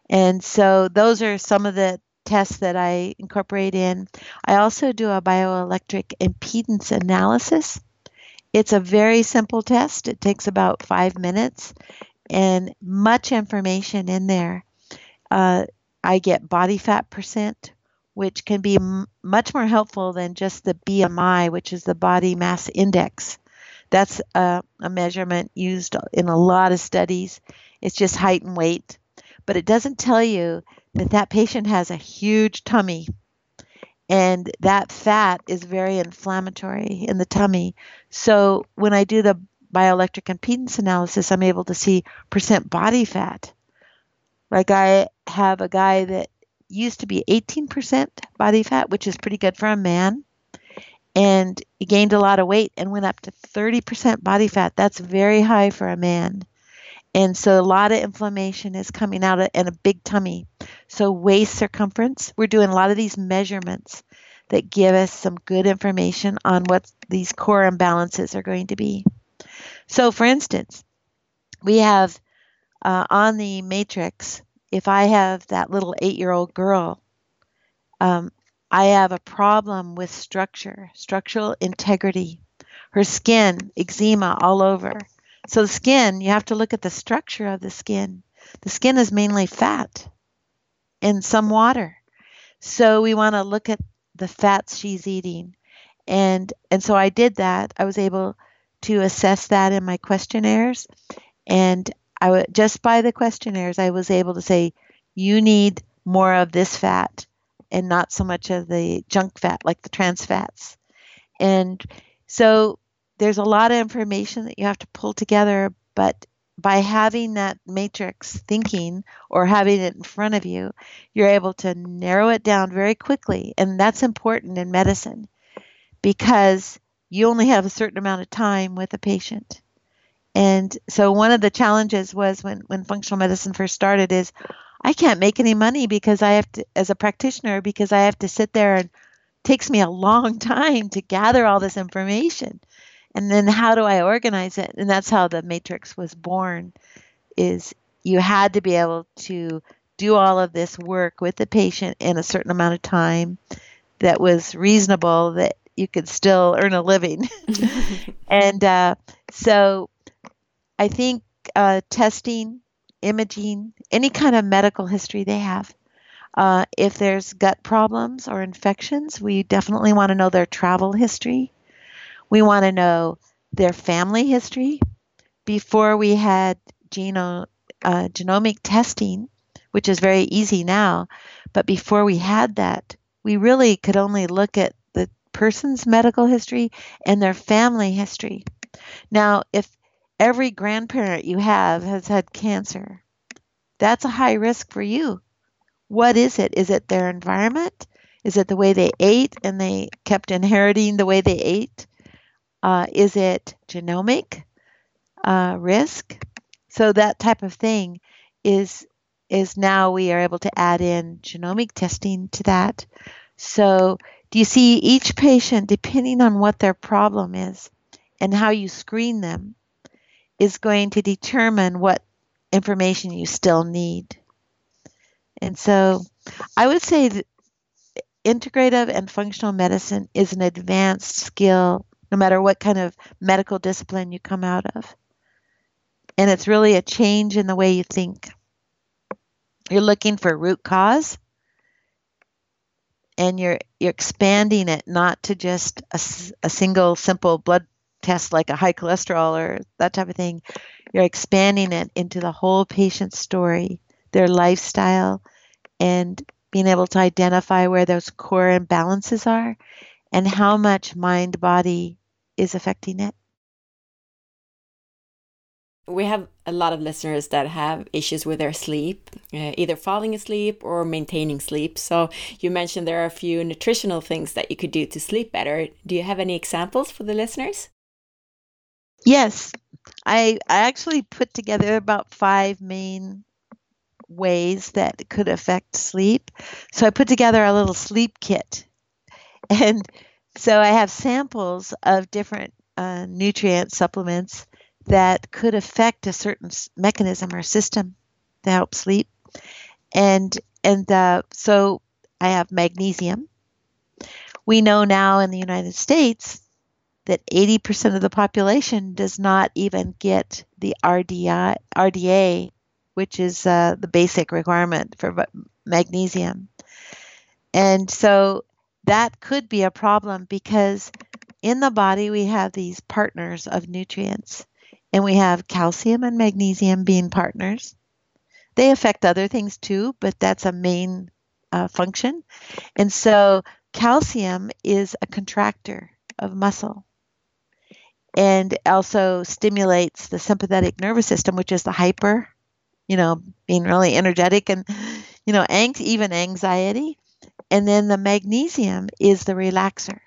And so those are some of the tests that I incorporate in. I also do a bioelectric impedance analysis. It's a very simple test. It takes about five minutes and much information in there. Uh, I get body fat percent, which can be m- much more helpful than just the BMI, which is the body mass index. That's a, a measurement used in a lot of studies. It's just height and weight, but it doesn't tell you that that patient has a huge tummy and that fat is very inflammatory in the tummy. So when I do the bioelectric impedance analysis, I'm able to see percent body fat. Like I have a guy that used to be 18% body fat, which is pretty good for a man. And he gained a lot of weight and went up to 30% body fat. That's very high for a man. And so a lot of inflammation is coming out and a big tummy. So waist circumference, we're doing a lot of these measurements that give us some good information on what these core imbalances are going to be. So for instance, we have uh, on the matrix, if I have that little eight-year-old girl, um, I have a problem with structure, structural integrity. Her skin, eczema all over so the skin, you have to look at the structure of the skin. The skin is mainly fat and some water. So we want to look at the fats she's eating. And and so I did that. I was able to assess that in my questionnaires and I w- just by the questionnaires I was able to say you need more of this fat and not so much of the junk fat like the trans fats. And so there's a lot of information that you have to pull together, but by having that matrix thinking or having it in front of you, you're able to narrow it down very quickly. And that's important in medicine because you only have a certain amount of time with a patient. And so one of the challenges was when, when functional medicine first started is I can't make any money because I have to as a practitioner because I have to sit there and takes me a long time to gather all this information. And then how do I organize it? And that's how the matrix was born is you had to be able to do all of this work with the patient in a certain amount of time that was reasonable that you could still earn a living. and uh, so I think uh, testing, imaging, any kind of medical history they have. Uh, if there's gut problems or infections, we definitely want to know their travel history. We want to know their family history. Before we had geno, uh, genomic testing, which is very easy now, but before we had that, we really could only look at the person's medical history and their family history. Now, if every grandparent you have has had cancer, that's a high risk for you. What is it? Is it their environment? Is it the way they ate and they kept inheriting the way they ate? Uh, is it genomic uh, risk? So that type of thing is is now we are able to add in genomic testing to that. So do you see each patient, depending on what their problem is and how you screen them, is going to determine what information you still need. And so I would say that integrative and functional medicine is an advanced skill no matter what kind of medical discipline you come out of. And it's really a change in the way you think. You're looking for root cause and you're you're expanding it not to just a, a single simple blood test like a high cholesterol or that type of thing. You're expanding it into the whole patient's story, their lifestyle, and being able to identify where those core imbalances are and how much mind body is affecting it. We have a lot of listeners that have issues with their sleep, uh, either falling asleep or maintaining sleep. So, you mentioned there are a few nutritional things that you could do to sleep better. Do you have any examples for the listeners? Yes, I I actually put together about five main ways that could affect sleep. So I put together a little sleep kit, and so I have samples of different uh, nutrient supplements that could affect a certain mechanism or system to help sleep, and and uh, so I have magnesium. We know now in the United States that 80% of the population does not even get the RDI, RDA, which is uh, the basic requirement for magnesium. And so that could be a problem because in the body we have these partners of nutrients, and we have calcium and magnesium being partners. They affect other things too, but that's a main uh, function. And so calcium is a contractor of muscle and also stimulates the sympathetic nervous system, which is the hyper, you know, being really energetic and, you know, ang- even anxiety. And then the magnesium is the relaxer.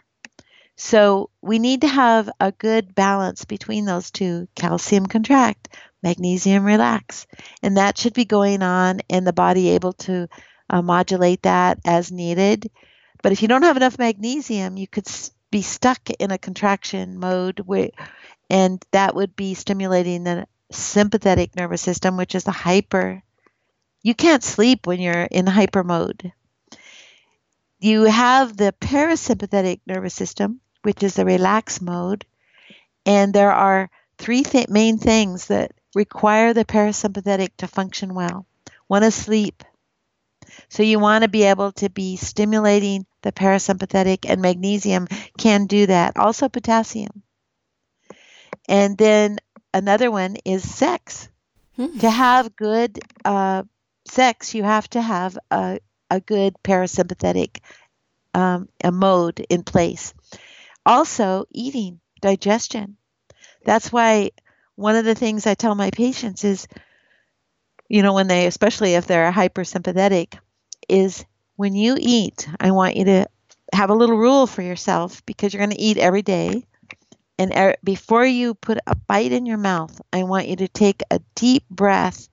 So we need to have a good balance between those two calcium contract, magnesium relax. And that should be going on, and the body able to uh, modulate that as needed. But if you don't have enough magnesium, you could be stuck in a contraction mode where, and that would be stimulating the sympathetic nervous system, which is the hyper. You can't sleep when you're in hyper mode. You have the parasympathetic nervous system, which is the relax mode, and there are three th- main things that require the parasympathetic to function well. One is sleep. So you want to be able to be stimulating the parasympathetic, and magnesium can do that. Also, potassium. And then another one is sex. Hmm. To have good uh, sex, you have to have a, a good parasympathetic um, mode in place. Also, eating, digestion. That's why one of the things I tell my patients is, you know, when they, especially if they're hypersympathetic, is when you eat, I want you to have a little rule for yourself because you're going to eat every day. And er, before you put a bite in your mouth, I want you to take a deep breath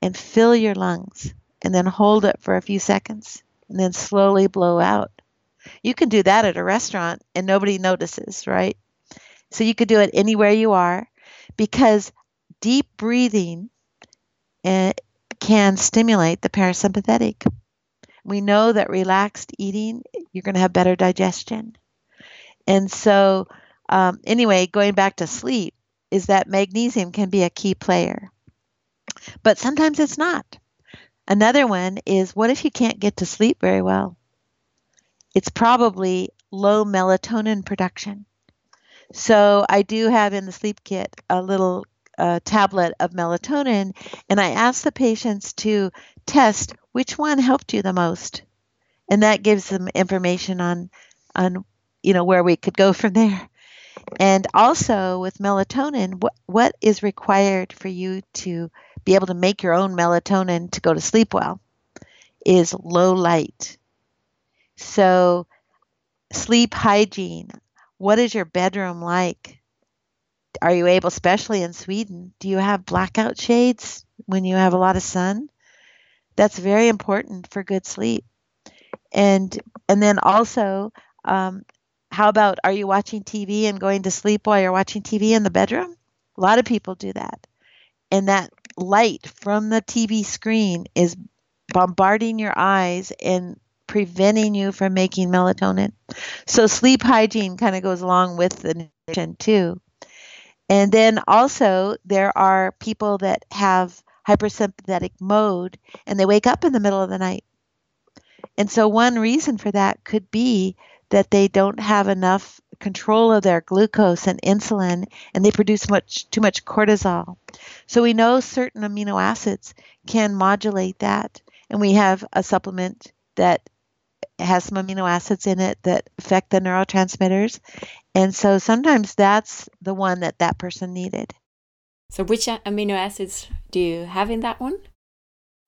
and fill your lungs and then hold it for a few seconds and then slowly blow out. You can do that at a restaurant and nobody notices, right? So you could do it anywhere you are because deep breathing eh, can stimulate the parasympathetic. We know that relaxed eating, you're going to have better digestion. And so, um, anyway, going back to sleep, is that magnesium can be a key player. But sometimes it's not. Another one is what if you can't get to sleep very well? It's probably low melatonin production. So I do have in the sleep kit a little uh, tablet of melatonin, and I ask the patients to test which one helped you the most, and that gives them information on on you know where we could go from there. And also with melatonin, what what is required for you to be able to make your own melatonin to go to sleep well is low light. So sleep hygiene. What is your bedroom like? Are you able, especially in Sweden, do you have blackout shades when you have a lot of sun? That's very important for good sleep. And and then also, um, how about are you watching TV and going to sleep while you're watching TV in the bedroom? A lot of people do that, and that light from the TV screen is bombarding your eyes and preventing you from making melatonin. So sleep hygiene kind of goes along with the nutrition too. And then also there are people that have hypersympathetic mode and they wake up in the middle of the night. And so one reason for that could be that they don't have enough control of their glucose and insulin and they produce much too much cortisol. So we know certain amino acids can modulate that and we have a supplement that has some amino acids in it that affect the neurotransmitters. And so sometimes that's the one that that person needed. So, which amino acids do you have in that one?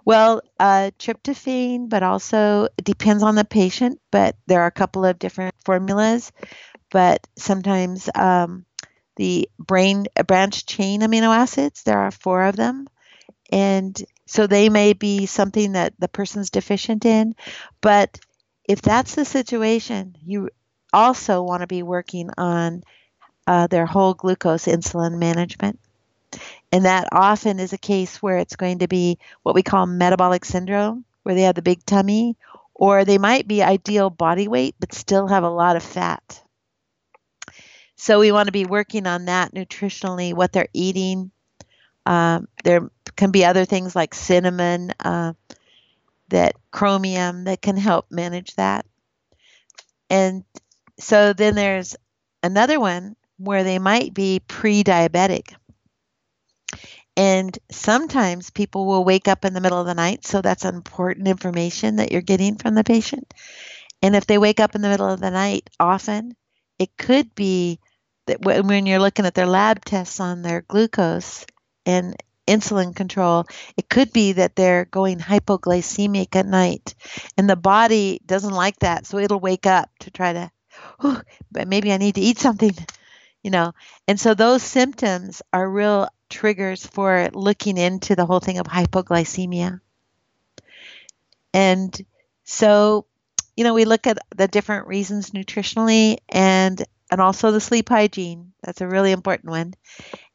Well, uh, tryptophan, but also it depends on the patient. But there are a couple of different formulas. But sometimes um, the brain branch chain amino acids, there are four of them. And so they may be something that the person's deficient in. But if that's the situation, you also want to be working on uh, their whole glucose insulin management. And that often is a case where it's going to be what we call metabolic syndrome, where they have the big tummy, or they might be ideal body weight but still have a lot of fat. So we want to be working on that nutritionally, what they're eating. Um, there can be other things like cinnamon, uh, that chromium that can help manage that. And so then there's another one where they might be pre diabetic. And sometimes people will wake up in the middle of the night, so that's important information that you're getting from the patient. And if they wake up in the middle of the night often, it could be that when you're looking at their lab tests on their glucose and insulin control, it could be that they're going hypoglycemic at night. And the body doesn't like that, so it'll wake up to try to, but maybe I need to eat something, you know. And so those symptoms are real triggers for looking into the whole thing of hypoglycemia. And so, you know, we look at the different reasons nutritionally and and also the sleep hygiene. That's a really important one.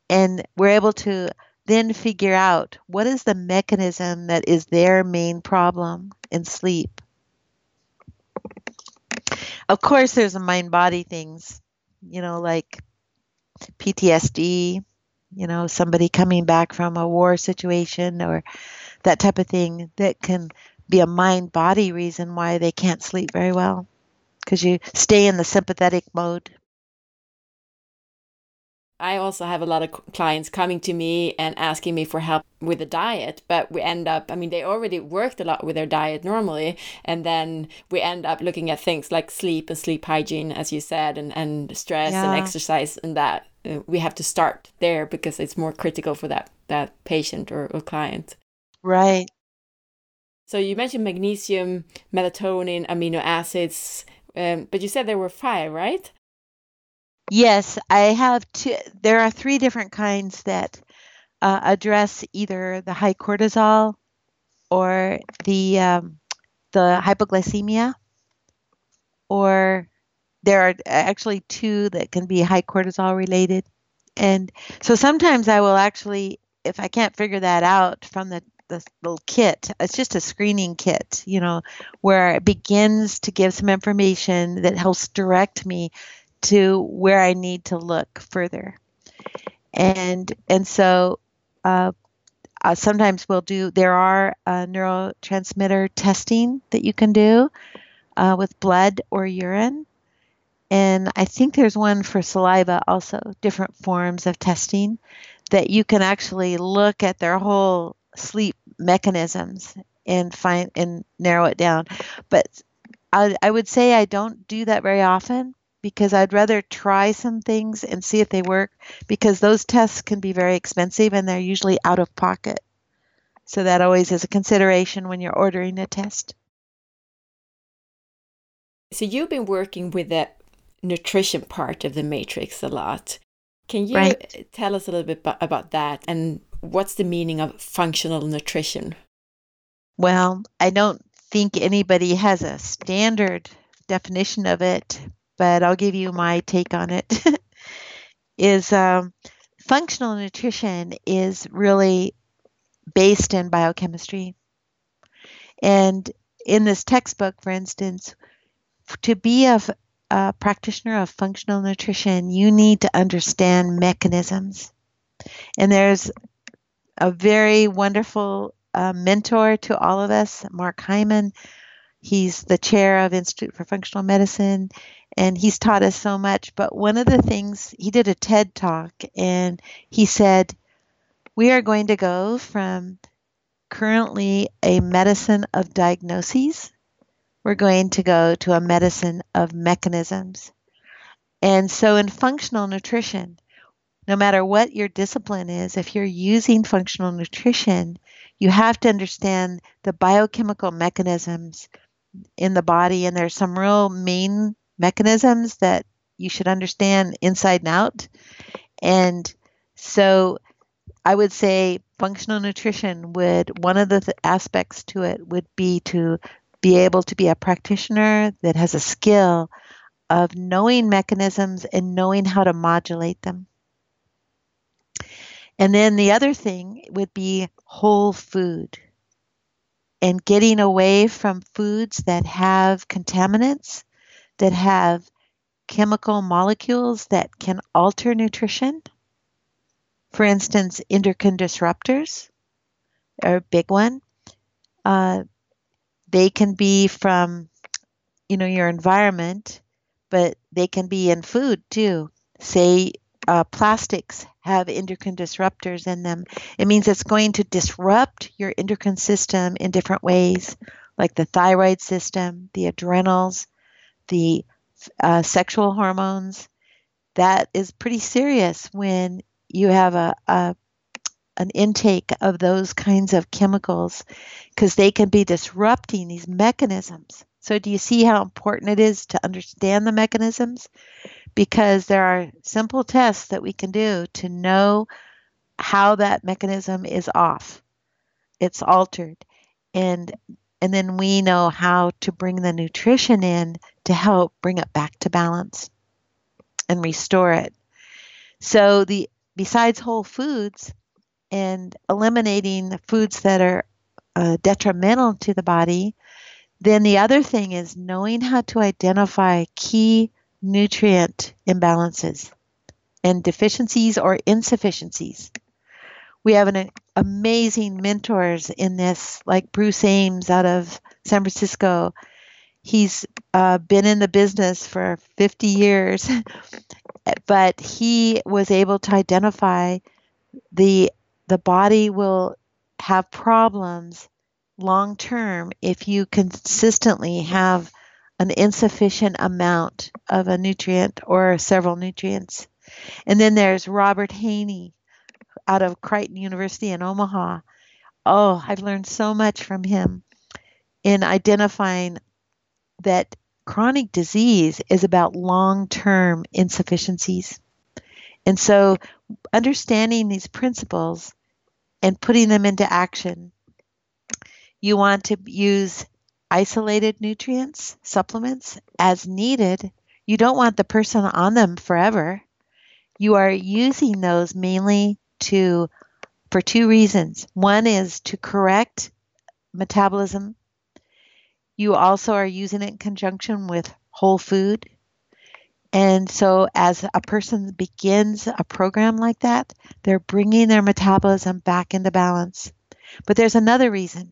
And we're able to then figure out what is the mechanism that is their main problem in sleep. Of course, there's a mind body things, you know, like PTSD, you know, somebody coming back from a war situation or that type of thing that can be a mind body reason why they can't sleep very well because you stay in the sympathetic mode. I also have a lot of clients coming to me and asking me for help with the diet, but we end up, I mean, they already worked a lot with their diet normally, and then we end up looking at things like sleep and sleep hygiene, as you said, and, and stress yeah. and exercise and that. Uh, we have to start there because it's more critical for that, that patient or, or client. Right. So you mentioned magnesium, melatonin, amino acids, um, but you said there were five, right? Yes, I have two. There are three different kinds that uh, address either the high cortisol or the um, the hypoglycemia, or there are actually two that can be high cortisol related. And so sometimes I will actually, if I can't figure that out from the the little kit. It's just a screening kit, you know, where it begins to give some information that helps direct me to where I need to look further. And and so uh, uh, sometimes we'll do. There are uh, neurotransmitter testing that you can do uh, with blood or urine, and I think there's one for saliva also. Different forms of testing that you can actually look at their whole sleep mechanisms and find and narrow it down. But I, I would say I don't do that very often because I'd rather try some things and see if they work because those tests can be very expensive and they're usually out of pocket. So that always is a consideration when you're ordering a test. So you've been working with the nutrition part of the matrix a lot. Can you right. tell us a little bit about that and what's the meaning of functional nutrition? Well, I don't think anybody has a standard definition of it, but I'll give you my take on it. is um, functional nutrition is really based in biochemistry. And in this textbook, for instance, to be a, a practitioner of functional nutrition, you need to understand mechanisms. And there's a very wonderful uh, mentor to all of us, Mark Hyman. He's the chair of Institute for Functional Medicine, and he's taught us so much. But one of the things he did a TED talk, and he said, "We are going to go from currently a medicine of diagnoses, we're going to go to a medicine of mechanisms." And so, in functional nutrition, no matter what your discipline is, if you're using functional nutrition, you have to understand the biochemical mechanisms in the body. And there's some real main mechanisms that you should understand inside and out. And so I would say functional nutrition would, one of the th- aspects to it would be to be able to be a practitioner that has a skill of knowing mechanisms and knowing how to modulate them. And then the other thing would be whole food and getting away from foods that have contaminants, that have chemical molecules that can alter nutrition. For instance, endocrine disruptors are a big one. Uh, they can be from, you know, your environment, but they can be in food too. Say uh, plastics have endocrine disruptors in them, it means it's going to disrupt your endocrine system in different ways, like the thyroid system, the adrenals, the uh, sexual hormones. That is pretty serious when you have a, a an intake of those kinds of chemicals because they can be disrupting these mechanisms. So, do you see how important it is to understand the mechanisms? because there are simple tests that we can do to know how that mechanism is off it's altered and and then we know how to bring the nutrition in to help bring it back to balance and restore it so the besides whole foods and eliminating the foods that are uh, detrimental to the body then the other thing is knowing how to identify key nutrient imbalances and deficiencies or insufficiencies. We have an amazing mentors in this, like Bruce Ames out of San Francisco. He's uh, been in the business for 50 years but he was able to identify the the body will have problems long term if you consistently have an insufficient amount of a nutrient or several nutrients. And then there's Robert Heaney out of Creighton University in Omaha. Oh, I've learned so much from him in identifying that chronic disease is about long term insufficiencies. And so, understanding these principles and putting them into action, you want to use isolated nutrients, supplements as needed. You don't want the person on them forever. You are using those mainly to for two reasons. One is to correct metabolism you also are using it in conjunction with whole food. And so, as a person begins a program like that, they're bringing their metabolism back into balance. But there's another reason.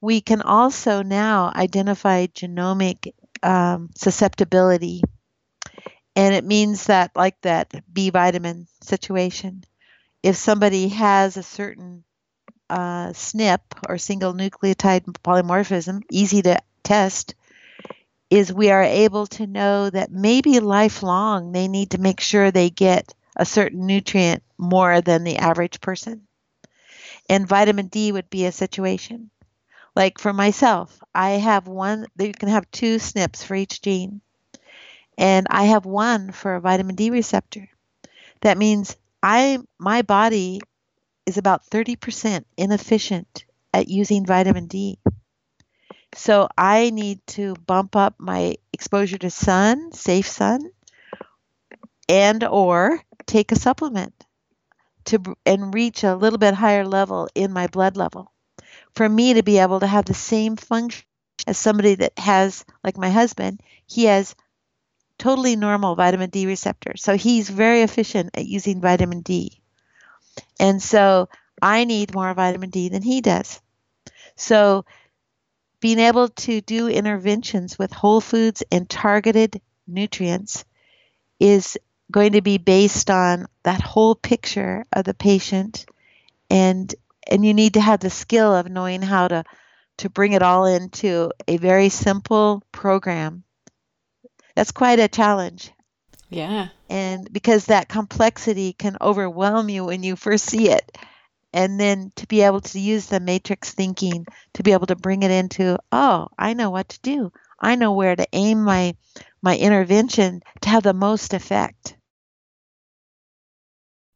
We can also now identify genomic um, susceptibility. And it means that, like that B vitamin situation, if somebody has a certain uh, SNP or single nucleotide polymorphism, easy to test, is we are able to know that maybe lifelong they need to make sure they get a certain nutrient more than the average person. And vitamin D would be a situation. Like for myself, I have one, you can have two SNPs for each gene. And I have one for a vitamin D receptor. That means I my body is about 30% inefficient at using vitamin D. So I need to bump up my exposure to sun, safe sun, and or take a supplement to and reach a little bit higher level in my blood level. For me to be able to have the same function as somebody that has like my husband, he has totally normal vitamin D receptor. So he's very efficient at using vitamin D. And so I need more vitamin D than he does. So being able to do interventions with whole foods and targeted nutrients is going to be based on that whole picture of the patient. And and you need to have the skill of knowing how to to bring it all into a very simple program. That's quite a challenge yeah. And because that complexity can overwhelm you when you first see it. And then to be able to use the matrix thinking to be able to bring it into, oh, I know what to do. I know where to aim my my intervention to have the most effect.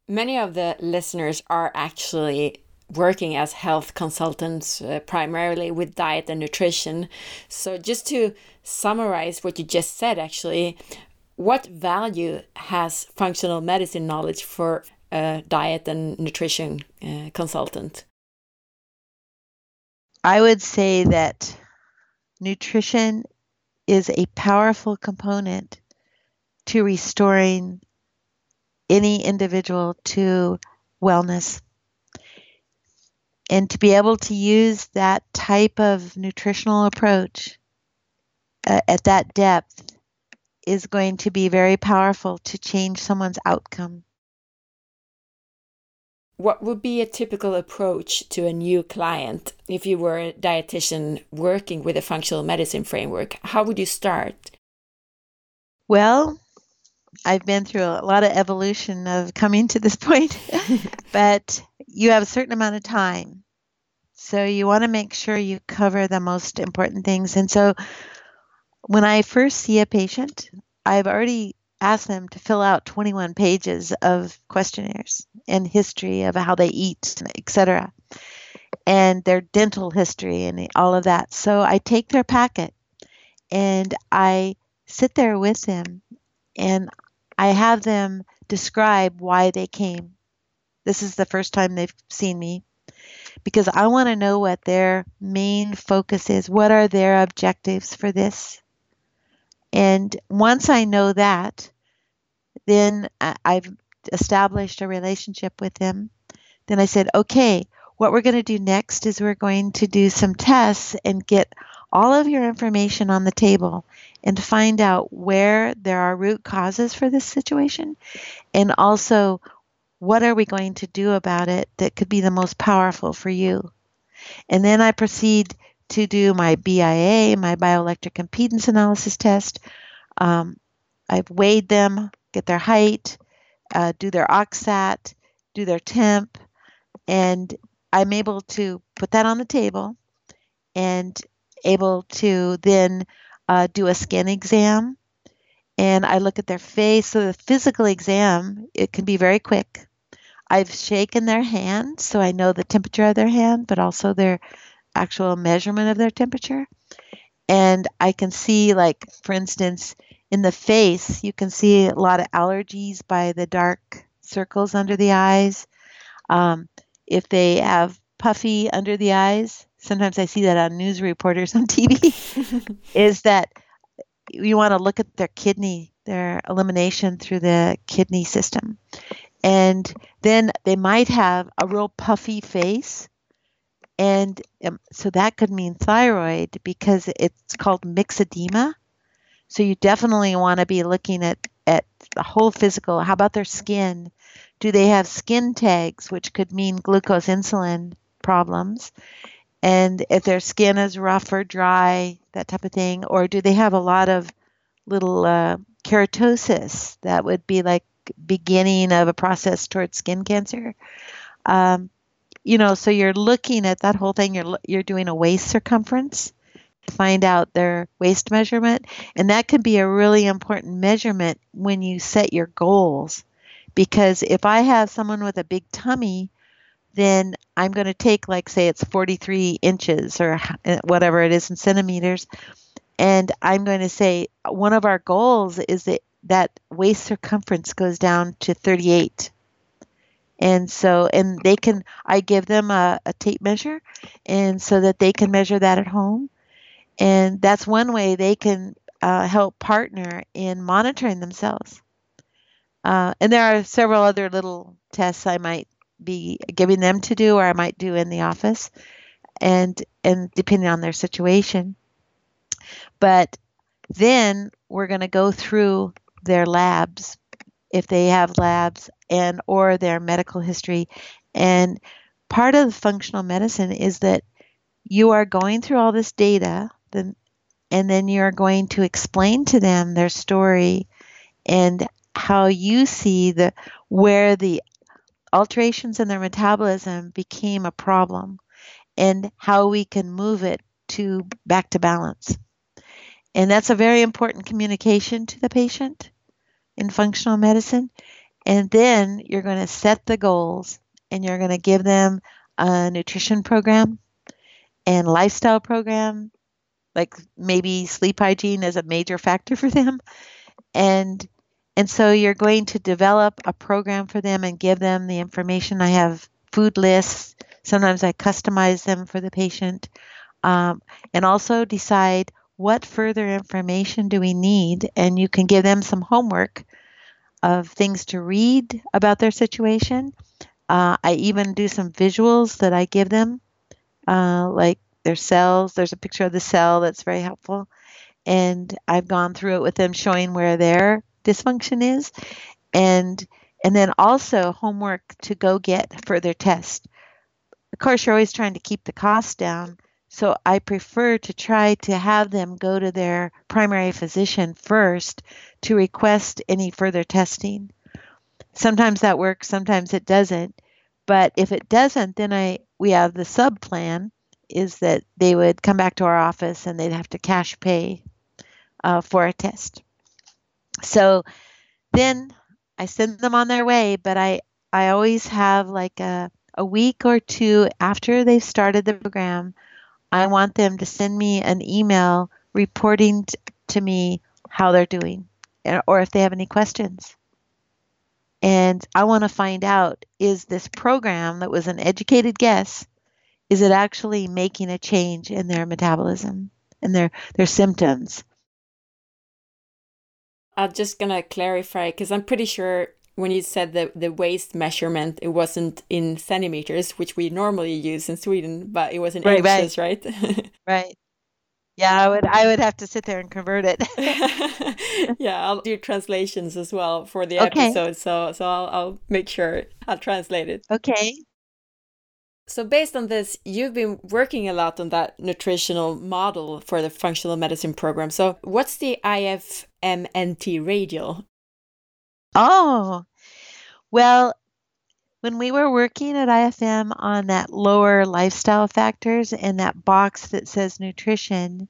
Many of the listeners are actually working as health consultants uh, primarily with diet and nutrition. So, just to summarize what you just said, actually, what value has functional medicine knowledge for a diet and nutrition uh, consultant? I would say that nutrition is a powerful component to restoring any individual to wellness. And to be able to use that type of nutritional approach uh, at that depth is going to be very powerful to change someone's outcome. What would be a typical approach to a new client if you were a dietitian working with a functional medicine framework? How would you start? Well, I've been through a lot of evolution of coming to this point, but you have a certain amount of time. So you want to make sure you cover the most important things. And so when I first see a patient, I've already asked them to fill out 21 pages of questionnaires and history of how they eat, etc., and their dental history and all of that. So I take their packet and I sit there with them and I have them describe why they came. This is the first time they've seen me because I want to know what their main focus is. What are their objectives for this? And once I know that, then I've established a relationship with them. Then I said, okay, what we're going to do next is we're going to do some tests and get all of your information on the table and find out where there are root causes for this situation and also what are we going to do about it that could be the most powerful for you. And then I proceed to do my BIA, my bioelectric impedance analysis test. Um, I've weighed them, get their height, uh, do their OXAT, do their temp, and I'm able to put that on the table and able to then uh, do a skin exam and I look at their face. So the physical exam, it can be very quick. I've shaken their hand so I know the temperature of their hand, but also their actual measurement of their temperature. And I can see, like, for instance, in the face, you can see a lot of allergies by the dark circles under the eyes. Um, if they have puffy under the eyes, sometimes I see that on news reporters on TV, is that you want to look at their kidney, their elimination through the kidney system. And then they might have a real puffy face. And um, so that could mean thyroid because it's called myxedema. So you definitely want to be looking at, at the whole physical. How about their skin? Do they have skin tags, which could mean glucose insulin problems? And if their skin is rough or dry, that type of thing, or do they have a lot of little uh, keratosis that would be like beginning of a process towards skin cancer? Um, you know, so you're looking at that whole thing. You're you're doing a waist circumference to find out their waist measurement, and that can be a really important measurement when you set your goals. Because if I have someone with a big tummy, then I'm going to take, like, say it's 43 inches or eh, whatever it is in centimeters, and I'm going to say one of our goals is that that waist circumference goes down to 38. And so, and they can, I give them a, a tape measure, and so that they can measure that at home. And that's one way they can uh, help partner in monitoring themselves. Uh, and there are several other little tests I might be giving them to do or I might do in the office and and depending on their situation. But then we're going to go through their labs if they have labs and or their medical history and part of the functional medicine is that you are going through all this data then and then you're going to explain to them their story and how you see the where the alterations in their metabolism became a problem and how we can move it to back to balance. And that's a very important communication to the patient in functional medicine. And then you're going to set the goals and you're going to give them a nutrition program and lifestyle program, like maybe sleep hygiene is a major factor for them. And and so you're going to develop a program for them and give them the information. I have food lists. Sometimes I customize them for the patient. Um, and also decide what further information do we need. And you can give them some homework of things to read about their situation. Uh, I even do some visuals that I give them, uh, like their cells. There's a picture of the cell that's very helpful. And I've gone through it with them, showing where their dysfunction is and and then also homework to go get further tests of course you're always trying to keep the cost down so i prefer to try to have them go to their primary physician first to request any further testing. Sometimes that works sometimes it doesn't. But if it doesn't then i we have the sub plan is that they would come back to our office and they'd have to cash pay uh, for a test. So then I send them on their way, but I I always have like a a week or two after they've started the program, I want them to send me an email reporting t- to me how they're doing eh, or if they have any questions. And I want to find out is this program that was an educated guess is it actually making a change in their metabolism and their their symptoms I'm just gonna clarify because I'm pretty sure when you said the the waist measurement, it wasn't in centimeters, which we normally use in Sweden, but it was in right, inches, right? Right. right. Yeah, I would I would have to sit there and convert it. yeah, I'll do translations as well for the okay. episode, so so I'll I'll make sure I'll translate it. Okay. So based on this, you've been working a lot on that nutritional model for the functional medicine program. So what's the IFMNT radial? Oh, well, when we were working at IFM on that lower lifestyle factors and that box that says nutrition,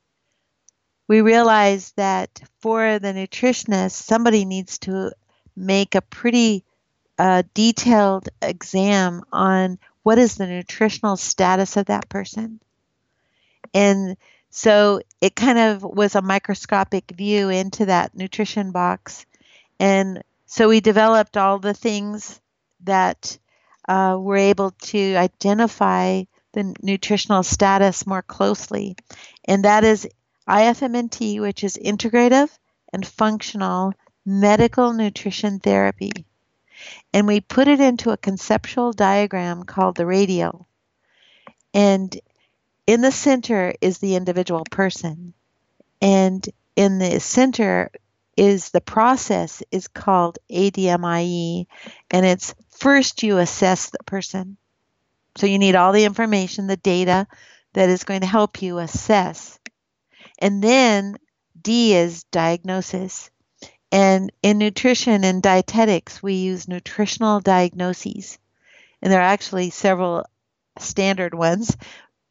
we realized that for the nutritionist, somebody needs to make a pretty uh, detailed exam on what is the nutritional status of that person. And so it kind of was a microscopic view into that nutrition box. And so we developed all the things that uh, we're able to identify the nutritional status more closely. And that is IFMNT, which is integrative and functional medical nutrition therapy. And we put it into a conceptual diagram called the radial. And in the center is the individual person. And in the center is the process is called ADIME and it's first you assess the person. So you need all the information, the data that is going to help you assess. And then D is diagnosis. And in nutrition and dietetics, we use nutritional diagnoses. And there are actually several standard ones,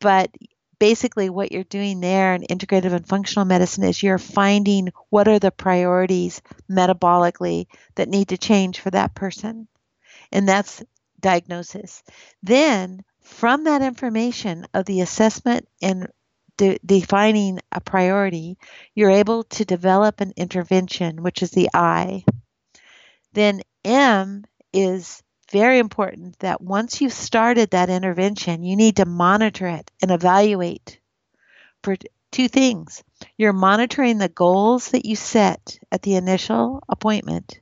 but basically what you're doing there in integrative and functional medicine is you're finding what are the priorities metabolically that need to change for that person and that's diagnosis. Then, from that information of the assessment and de- defining a priority, you're able to develop an intervention, which is the I. Then, M is very important that once you've started that intervention, you need to monitor it and evaluate for two things. You're monitoring the goals that you set at the initial appointment,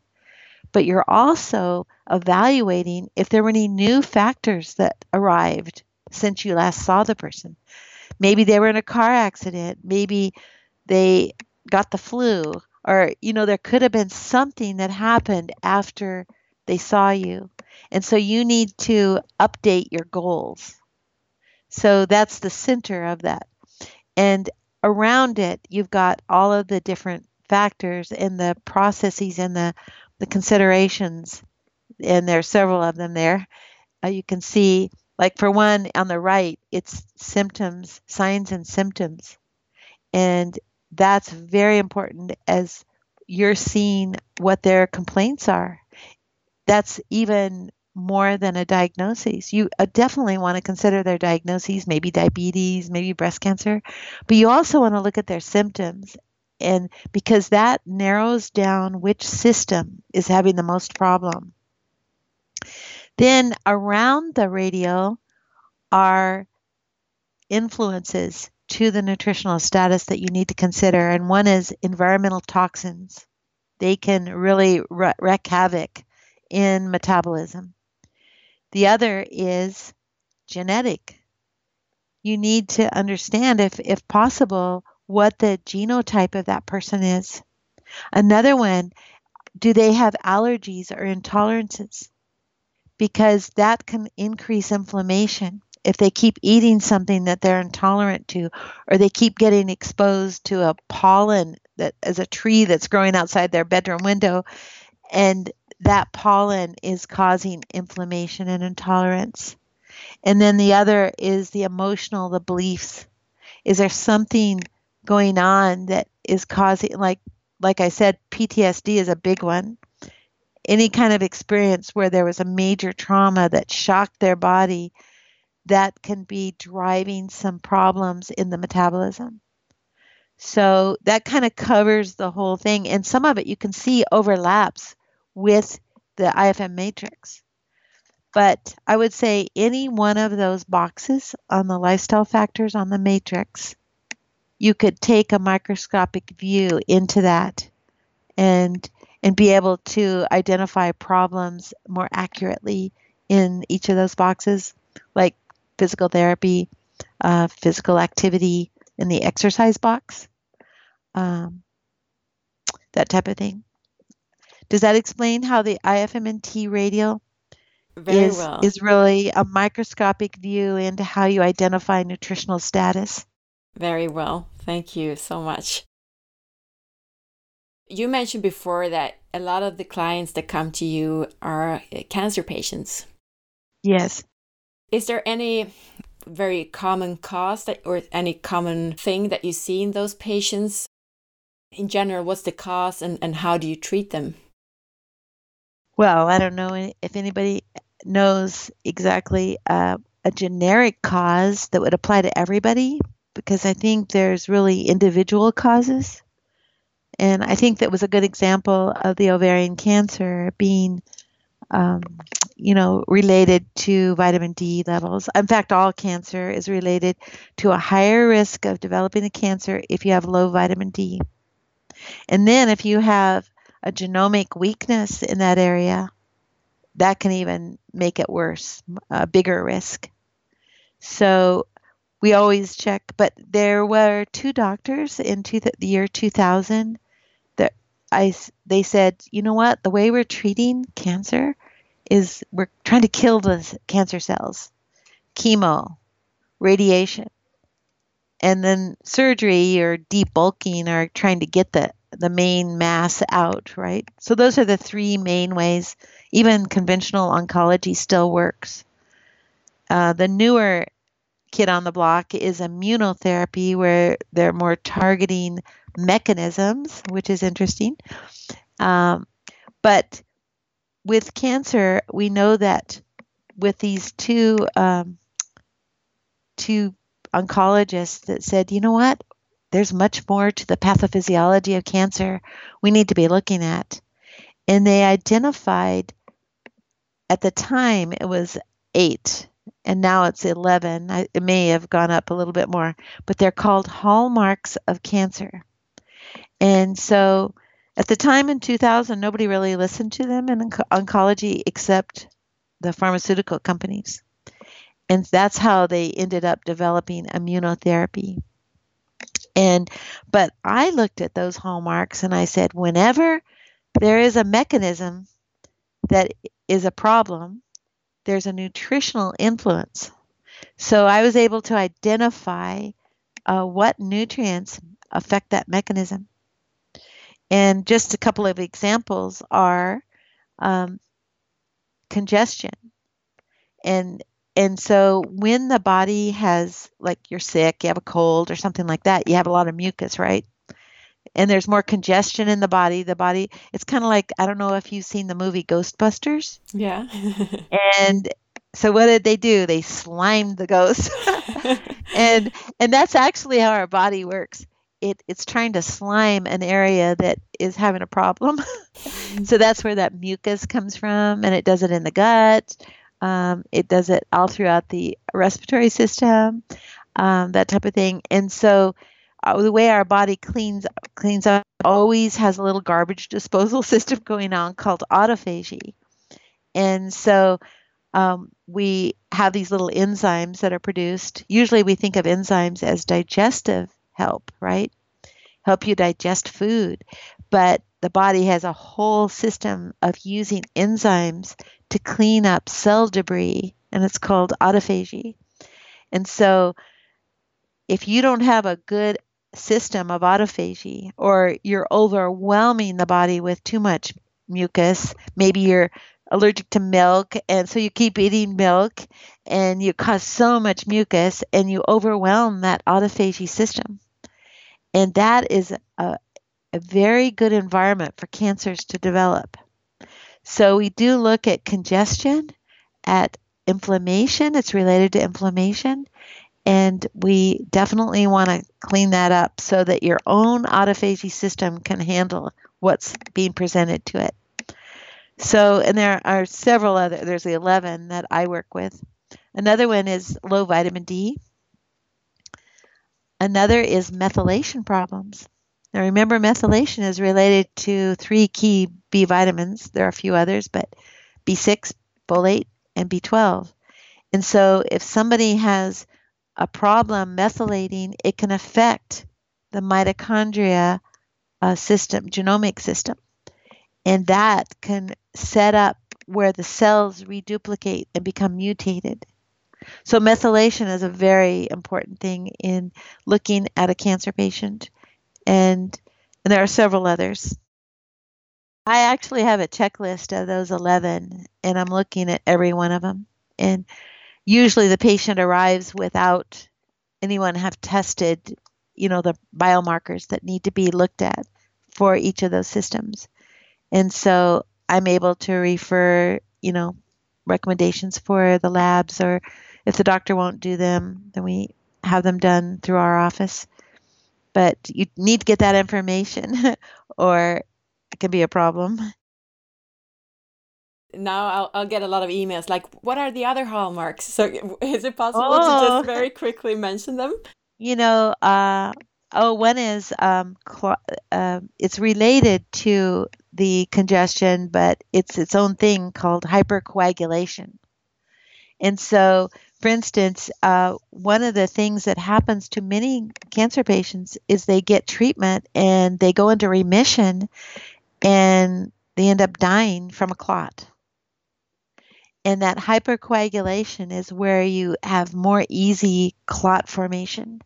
but you're also evaluating if there were any new factors that arrived since you last saw the person. Maybe they were in a car accident, maybe they got the flu, or, you know, there could have been something that happened after they saw you. And so you need to update your goals. So that's the center of that. And around it, you've got all of the different factors and the processes and the, the considerations and there are several of them there. Uh, you can see, like for one on the right, it's symptoms, signs and symptoms. And that's very important as you're seeing what their complaints are. That's even more than a diagnosis. You uh, definitely want to consider their diagnoses, maybe diabetes, maybe breast cancer, but you also want to look at their symptoms. And because that narrows down which system is having the most problem. Then around the radial are influences to the nutritional status that you need to consider, and one is environmental toxins. They can really wreak havoc in metabolism. The other is genetic. You need to understand, if, if possible, what the genotype of that person is. Another one, do they have allergies or intolerances? because that can increase inflammation if they keep eating something that they're intolerant to or they keep getting exposed to a pollen that is a tree that's growing outside their bedroom window and that pollen is causing inflammation and intolerance and then the other is the emotional the beliefs is there something going on that is causing like like i said ptsd is a big one any kind of experience where there was a major trauma that shocked their body that can be driving some problems in the metabolism. So that kind of covers the whole thing. And some of it you can see overlaps with the IFM matrix. But I would say any one of those boxes on the lifestyle factors on the matrix, you could take a microscopic view into that and and be able to identify problems more accurately in each of those boxes, like physical therapy, uh, physical activity, in the exercise box, um, that type of thing. Does that explain how the IFMNT radial Very is, well. is really a microscopic view into how you identify nutritional status? Very well. Thank you so much. You mentioned before that a lot of the clients that come to you are uh, cancer patients. Yes. Is there any very common cause that, or any common thing that you see in those patients? In general, what's the cause and, and how do you treat them? Well, I don't know if anybody knows exactly uh, a generic cause that would apply to everybody because I think there's really individual causes. And I think that was a good example of the ovarian cancer being, um, you know, related to vitamin D levels. In fact, all cancer is related to a higher risk of developing a cancer if you have low vitamin D. And then if you have a genomic weakness in that area, that can even make it worse, a bigger risk. So we always check, but there were two doctors in two, the year 2000 that I they said, you know what, the way we're treating cancer is we're trying to kill the cancer cells, chemo, radiation, and then surgery or debulking or trying to get the the main mass out, right? So those are the three main ways. Even conventional oncology still works. Uh, the newer kid on the block is immunotherapy, where they're more targeting mechanisms, which is interesting. Um, but with cancer, we know that with these two um, two oncologists that said, you know what, there's much more to the pathophysiology of cancer we need to be looking at. And they identified at the time it was eight, and now it's 11. I, it may have gone up a little bit more, but they're called hallmarks of cancer. And so at the time in 2000, nobody really listened to them in oncology except the pharmaceutical companies. And that's how they ended up developing immunotherapy. And but I looked at those hallmarks and I said, whenever there is a mechanism that is a problem, there's a nutritional influence. So I was able to identify uh, what nutrients affect that mechanism. And just a couple of examples are um, congestion. And and so when the body has like you're sick, you have a cold or something like that, you have a lot of mucus, right? And there's more congestion in the body. The body it's kind of like I don't know if you've seen the movie Ghostbusters. Yeah. And so what did they do? They slimed the ghost. and and that's actually how our body works. It it's trying to slime an area that is having a problem. so that's where that mucus comes from and it does it in the gut um, it does it all throughout the respiratory system, um, that type of thing. And so, uh, the way our body cleans cleans up always has a little garbage disposal system going on called autophagy. And so, um, we have these little enzymes that are produced. Usually, we think of enzymes as digestive help, right? Help you digest food, but the body has a whole system of using enzymes to clean up cell debris, and it's called autophagy. And so, if you don't have a good system of autophagy, or you're overwhelming the body with too much mucus, maybe you're allergic to milk, and so you keep eating milk, and you cause so much mucus, and you overwhelm that autophagy system. And that is a, very good environment for cancers to develop. So we do look at congestion, at inflammation, it's related to inflammation, and we definitely want to clean that up so that your own autophagy system can handle what's being presented to it. So, and there are several other, there's the 11 that I work with. Another one is low vitamin D. Another is methylation problems. Now, remember, methylation is related to three key B vitamins. There are a few others, but B6, folate, and B12. And so, if somebody has a problem methylating, it can affect the mitochondria uh, system, genomic system. And that can set up where the cells reduplicate and become mutated. So, methylation is a very important thing in looking at a cancer patient. And, and there are several others. I actually have a checklist of those 11, and I'm looking at every one of them. And usually the patient arrives without anyone have tested, you know, the biomarkers that need to be looked at for each of those systems. And so I'm able to refer, you know, recommendations for the labs, or if the doctor won't do them, then we have them done through our office. But you need to get that information, or it can be a problem. Now I'll, I'll get a lot of emails like, what are the other hallmarks? So is it possible oh. to just oh. very quickly mention them? You know, uh, oh, one is um, cl- uh, it's related to the congestion, but it's its own thing called hypercoagulation. And so, for instance, uh, one of the things that happens to many cancer patients is they get treatment and they go into remission and they end up dying from a clot. And that hypercoagulation is where you have more easy clot formation.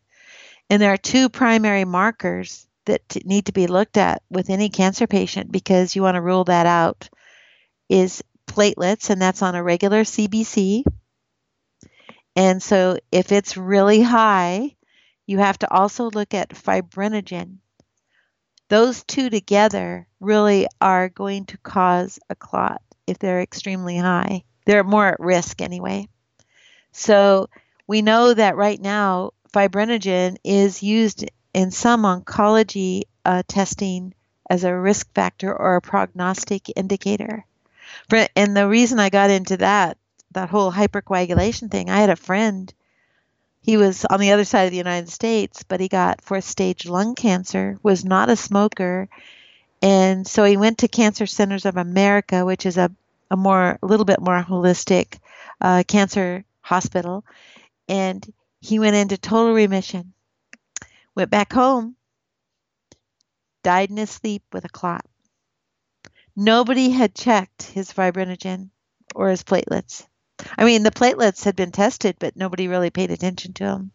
And there are two primary markers that need to be looked at with any cancer patient because you want to rule that out is platelets and that's on a regular CBC. And so if it's really high, you have to also look at fibrinogen those two together really are going to cause a clot if they're extremely high. They're more at risk anyway. So we know that right now fibrinogen is used in some oncology uh, testing as a risk factor or a prognostic indicator. And the reason I got into that, that whole hypercoagulation thing, I had a friend he was on the other side of the United States, but he got fourth stage lung cancer, was not a smoker. And so he went to Cancer Centers of America, which is a, a more, a little bit more holistic uh, cancer hospital. And he went into total remission, went back home, died in his sleep with a clot. Nobody had checked his fibrinogen or his platelets. I mean, the platelets had been tested, but nobody really paid attention to them,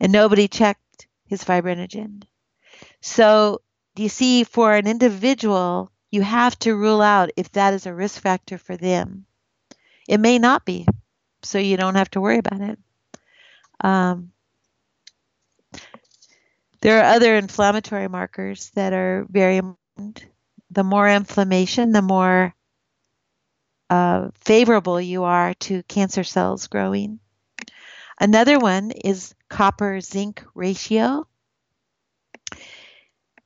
and nobody checked his fibrinogen. So, do you see, for an individual, you have to rule out if that is a risk factor for them. It may not be, so you don't have to worry about it. Um, there are other inflammatory markers that are very important. The more inflammation, the more uh, favorable you are to cancer cells growing. Another one is copper zinc ratio.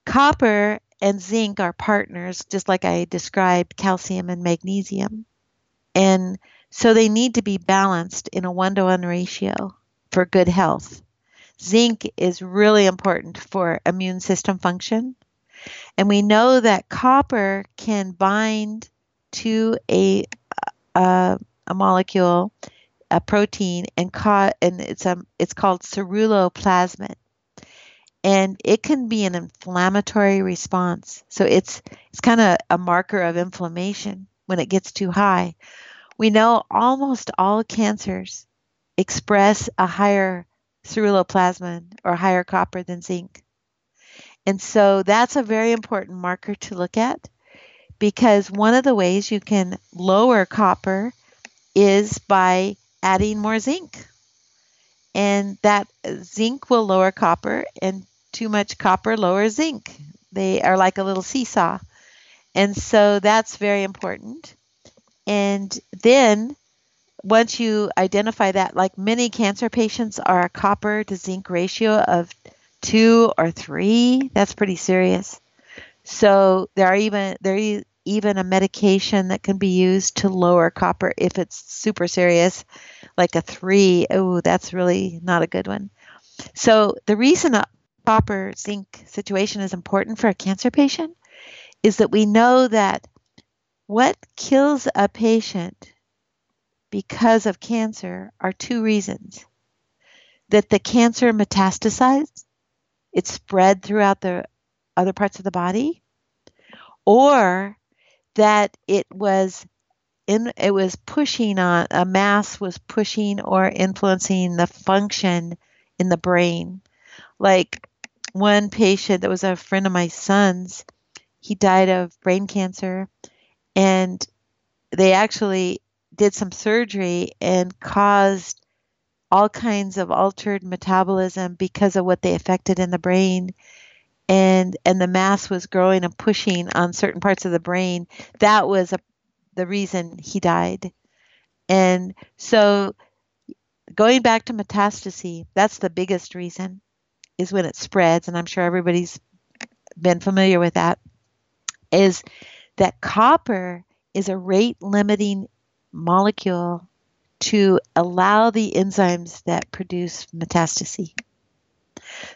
Copper and zinc are partners, just like I described calcium and magnesium. And so they need to be balanced in a one to one ratio for good health. Zinc is really important for immune system function. And we know that copper can bind to a uh, a molecule, a protein, and ca- and it's a it's called ceruloplasmin, and it can be an inflammatory response. So it's it's kind of a marker of inflammation when it gets too high. We know almost all cancers express a higher ceruloplasmin or higher copper than zinc. And so that's a very important marker to look at because one of the ways you can lower copper is by adding more zinc. And that zinc will lower copper, and too much copper lowers zinc. They are like a little seesaw. And so that's very important. And then once you identify that, like many cancer patients are a copper to zinc ratio of two or three, that's pretty serious. So there are even there even a medication that can be used to lower copper if it's super serious, like a three. Oh, that's really not a good one. So, the reason a copper zinc situation is important for a cancer patient is that we know that what kills a patient because of cancer are two reasons. that the cancer metastasized, it spread throughout the other parts of the body, or that it was in it was pushing on a mass was pushing or influencing the function in the brain. Like one patient that was a friend of my son's, he died of brain cancer and they actually did some surgery and caused all kinds of altered metabolism because of what they affected in the brain and and the mass was growing and pushing on certain parts of the brain that was a, the reason he died and so going back to metastasis that's the biggest reason is when it spreads and i'm sure everybody's been familiar with that is that copper is a rate limiting molecule to allow the enzymes that produce metastasis.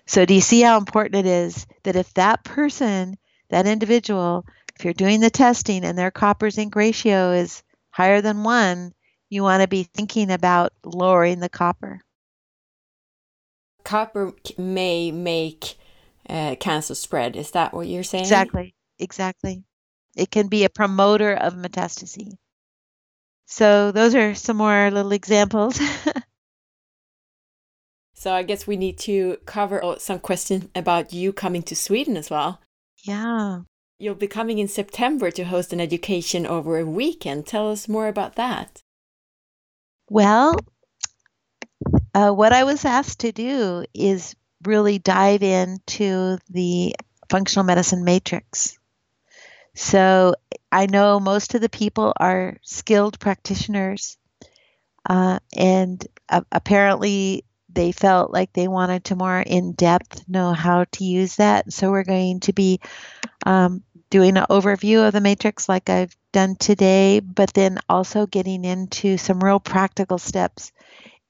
So, do you see how important it is that if that person, that individual, if you're doing the testing and their copper zinc ratio is higher than one, you want to be thinking about lowering the copper. Copper may make uh, cancer spread. Is that what you're saying? Exactly. Exactly. It can be a promoter of metastasis. So those are some more little examples. so I guess we need to cover some questions about you coming to Sweden as well. Yeah. You'll be coming in September to host an education over a weekend. Tell us more about that. Well, uh, what I was asked to do is really dive into the functional medicine matrix. So I know most of the people are skilled practitioners, uh, and uh, apparently they felt like they wanted to more in depth know how to use that. So we're going to be um, doing an overview of the matrix like I've done today, but then also getting into some real practical steps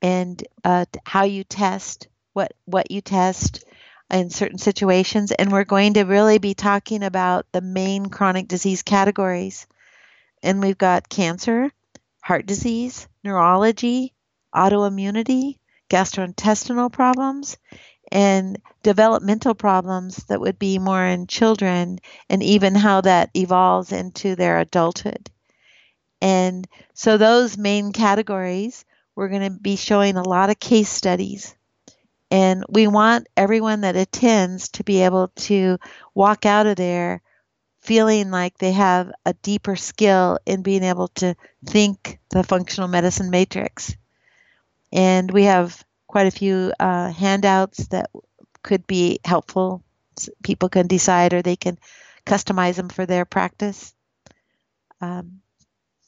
and uh, how you test, what what you test, in certain situations. And we're going to really be talking about the main chronic disease categories. And we've got cancer, heart disease, neurology, autoimmunity, gastrointestinal problems, and developmental problems that would be more in children, and even how that evolves into their adulthood. And so, those main categories, we're going to be showing a lot of case studies and we want everyone that attends to be able to walk out of there feeling like they have a deeper skill in being able to think the functional medicine matrix. And we have quite a few uh, handouts that could be helpful. People can decide or they can customize them for their practice. Um,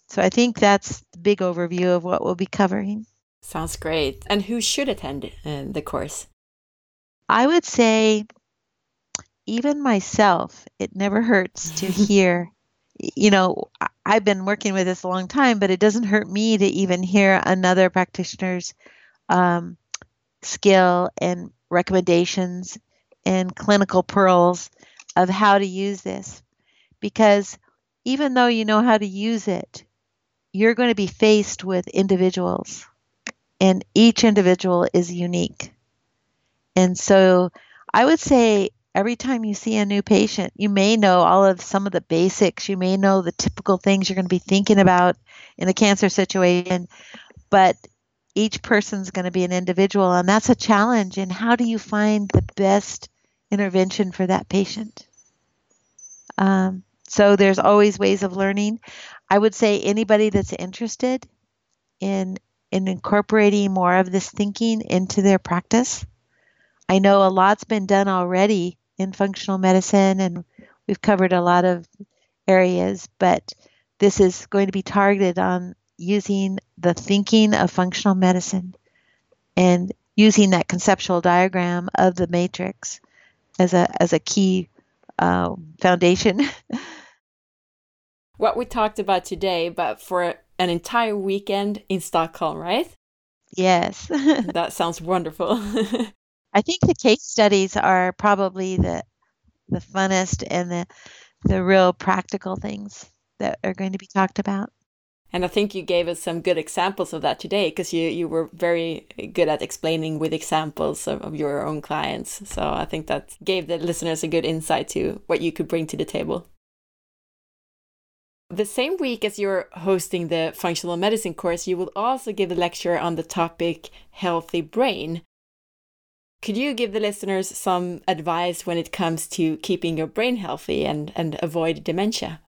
so I think that's the big overview of what we'll be covering. Sounds great. And who should attend uh, the course? I would say, even myself, it never hurts to hear. You know, I've been working with this a long time, but it doesn't hurt me to even hear another practitioner's um, skill and recommendations and clinical pearls of how to use this. Because even though you know how to use it, you're going to be faced with individuals and each individual is unique. And so I would say every time you see a new patient, you may know all of some of the basics, you may know the typical things you're going to be thinking about in a cancer situation, but each person's going to be an individual, and that's a challenge. And how do you find the best intervention for that patient? Um, so there's always ways of learning. I would say anybody that's interested in in incorporating more of this thinking into their practice. I know a lot's been done already in functional medicine, and we've covered a lot of areas, but this is going to be targeted on using the thinking of functional medicine and using that conceptual diagram of the matrix as a as a key uh, foundation. what we talked about today, but for an entire weekend in Stockholm, right? Yes. that sounds wonderful. I think the case studies are probably the the funnest and the the real practical things that are going to be talked about. And I think you gave us some good examples of that today because you, you were very good at explaining with examples of, of your own clients. So I think that gave the listeners a good insight to what you could bring to the table. The same week as you're hosting the functional medicine course, you will also give a lecture on the topic healthy brain. Could you give the listeners some advice when it comes to keeping your brain healthy and, and avoid dementia?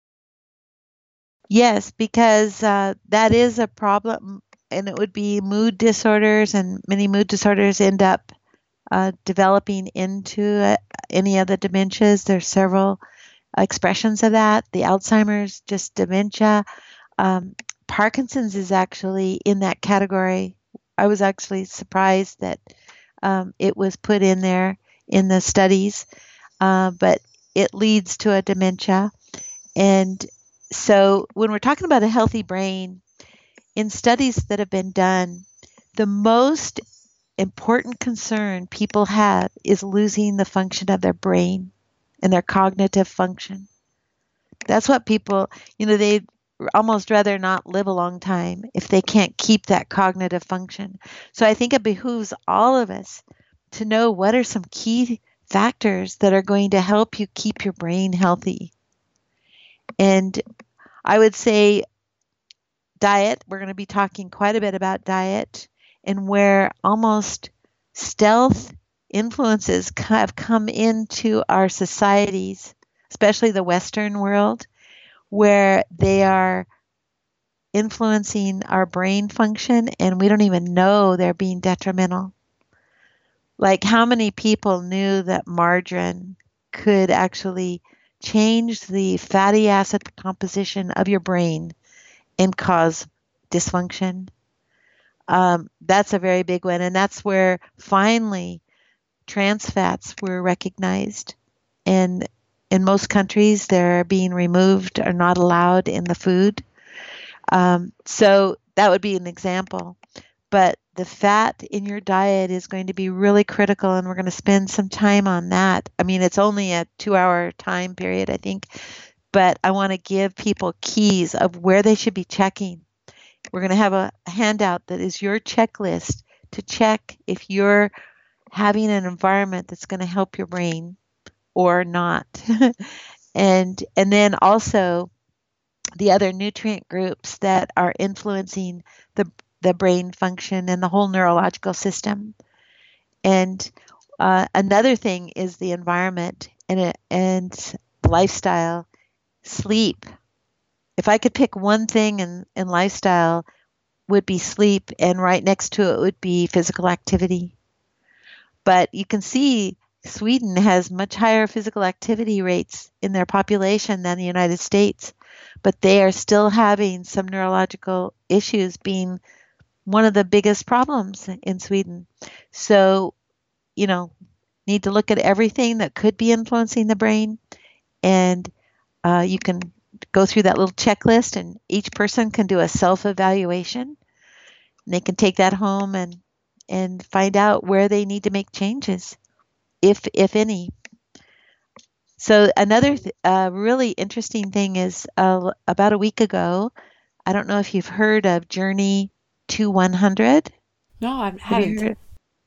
Yes, because uh, that is a problem, and it would be mood disorders, and many mood disorders end up uh, developing into uh, any of the dementias. There's several expressions of that. The Alzheimer's, just dementia. Um, Parkinson's is actually in that category. I was actually surprised that um, it was put in there in the studies, uh, but it leads to a dementia. And so when we're talking about a healthy brain, in studies that have been done, the most important concern people have is losing the function of their brain and their cognitive function. That's what people, you know, they'd almost rather not live a long time if they can't keep that cognitive function. So I think it behooves all of us to know what are some key factors that are going to help you keep your brain healthy. And I would say diet, we're going to be talking quite a bit about diet and where almost stealth influences have come into our societies, especially the Western world, where they are influencing our brain function and we don't even know they're being detrimental. Like, how many people knew that margarine could actually change the fatty acid composition of your brain and cause dysfunction? Um, that's a very big one. And that's where finally trans fats were recognized. And in most countries, they're being removed or not allowed in the food. Um, so that would be an example. But the fat in your diet is going to be really critical, and we're going to spend some time on that. I mean, it's only a two hour time period, I think, but I want to give people keys of where they should be checking. We're going to have a handout that is your checklist to check if you're having an environment that's going to help your brain or not. and and then also the other nutrient groups that are influencing the the brain function and the whole neurological system. And uh, another thing is the environment and and lifestyle, sleep. If I could pick one thing in, in lifestyle, would be sleep, and right next to it would be physical activity. But you can see Sweden has much higher physical activity rates in their population than the United States, but they are still having some neurological issues being one of the biggest problems in Sweden. So, you know, need to look at everything that could be influencing the brain, and uh, you can go through that little checklist, and each person can do a self evaluation. They can take that home and and find out where they need to make changes, if if any. So another th- uh, really interesting thing is uh, about a week ago. I don't know if you've heard of Journey to 100. No, I haven't.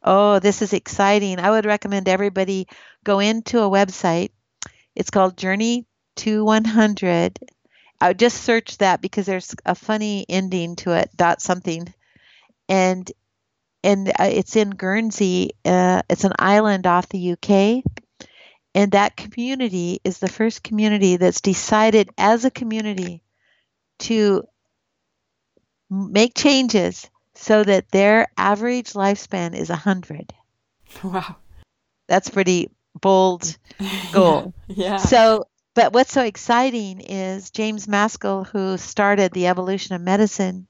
oh, this is exciting. I would recommend everybody go into a website. It's called Journey to 100. I would just search that because there's a funny ending to it. Dot something, and and uh, it's in Guernsey. Uh, it's an island off the UK. And that community is the first community that's decided as a community to make changes so that their average lifespan is 100. Wow. That's pretty bold goal. yeah. yeah. So, but what's so exciting is James Maskell, who started the evolution of medicine,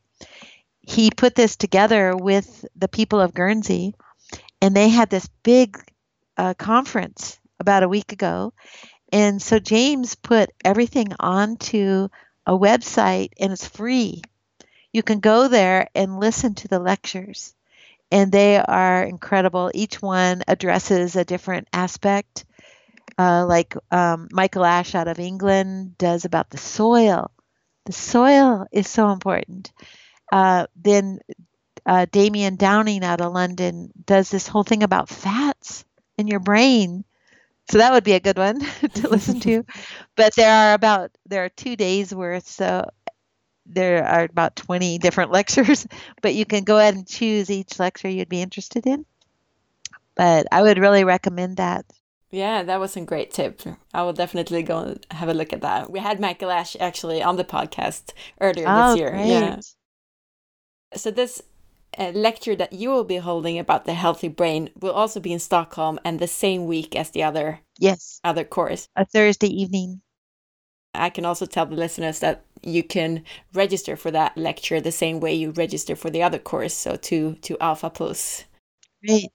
he put this together with the people of Guernsey, and they had this big uh, conference about a week ago. And so James put everything onto a website, and it's free. You can go there and listen to the lectures, and they are incredible. Each one addresses a different aspect. Uh, like um, Michael Ash out of England does about the soil The soil is so important. Uh, then uh, Damien Downing out of London does this whole thing about fats in your brain. So that would be a good one to listen to. But there are about there are two days worth, so there are about 20 different lectures, but you can go ahead and choose each lecture you'd be interested in. But I would really recommend that. Yeah, that was a great tip. I will definitely go and have a look at that. We had Michael Ash actually on the podcast earlier oh, this year. Great. Yeah. So this uh, lecture that you will be holding about the healthy brain will also be in Stockholm and the same week as the other yes other course. A Thursday evening. I can also tell the listeners that you can register for that lecture the same way you register for the other course, so to to Alpha Plus. Great.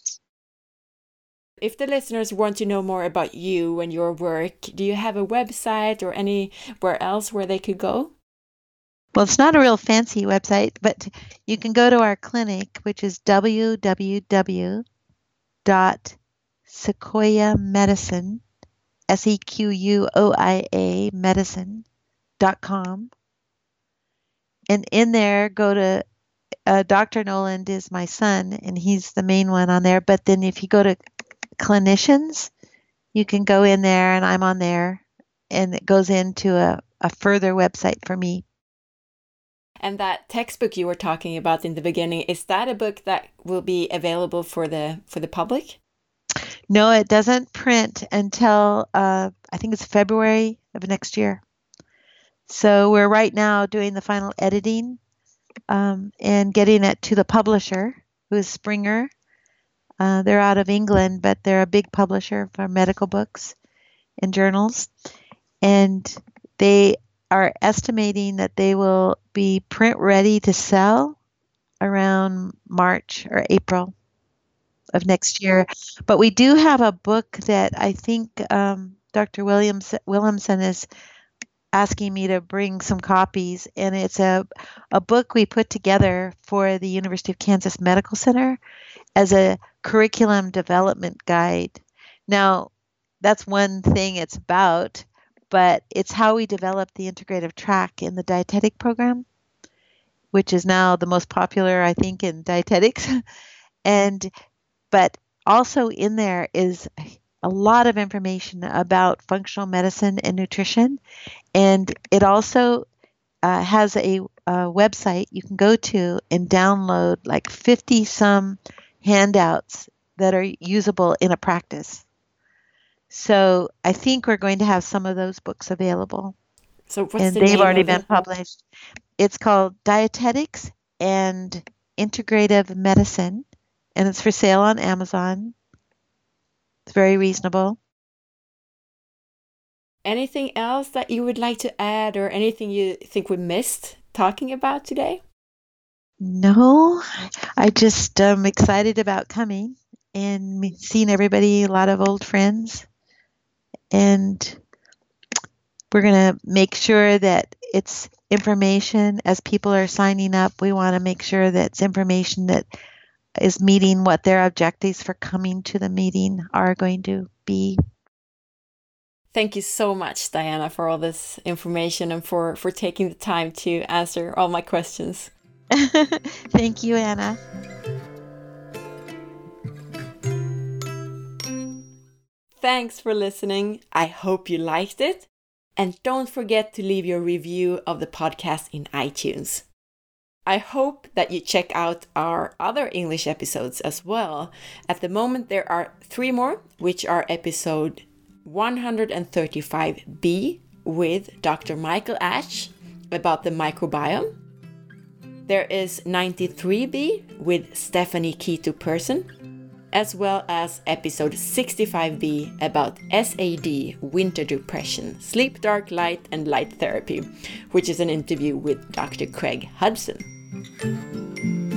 If the listeners want to know more about you and your work, do you have a website or anywhere else where they could go? Well, it's not a real fancy website, but you can go to our clinic, which is www.sequoiamedicine, S E Q U O I A medicine.com. And in there, go to uh, Dr. Noland is my son, and he's the main one on there. But then if you go to clinicians, you can go in there, and I'm on there, and it goes into a, a further website for me. And that textbook you were talking about in the beginning, is that a book that will be available for the for the public? No, it doesn't print until uh, I think it's February of next year. So we're right now doing the final editing um, and getting it to the publisher, who is Springer. Uh, they're out of England, but they're a big publisher for medical books and journals. And they are estimating that they will be print ready to sell around March or April of next year. But we do have a book that I think um, Dr. Williams Williamson is asking me to bring some copies, and it's a a book we put together for the University of Kansas Medical Center as a curriculum development guide. Now, that's one thing it's about, but it's how we develop the integrative track in the dietetic program, which is now the most popular, I think, in dietetics. and but also in there is a lot of information about functional medicine and nutrition, and it also uh, has a, a website you can go to and download like 50 some handouts that are usable in a practice. So I think we're going to have some of those books available. So what's and the they've already been it? published. It's called Dietetics and Integrative Medicine, and it's for sale on Amazon. It's very reasonable. Anything else that you would like to add, or anything you think we missed talking about today? No, I just am excited about coming and seeing everybody, a lot of old friends. And we're going to make sure that it's information as people are signing up. We want to make sure that it's information that is meeting what their objectives for coming to the meeting are going to be. Thank you so much, Diana, for all this information and for, for taking the time to answer all my questions. Thank you, Anna. Thanks for listening. I hope you liked it. And don't forget to leave your review of the podcast in iTunes. I hope that you check out our other English episodes as well. At the moment, there are three more, which are episode 135b with Dr. Michael Ash about the microbiome. There is 93b with Stephanie Keto Person, as well as episode 65b about SAD, winter depression, sleep dark light, and light therapy, which is an interview with Dr. Craig Hudson.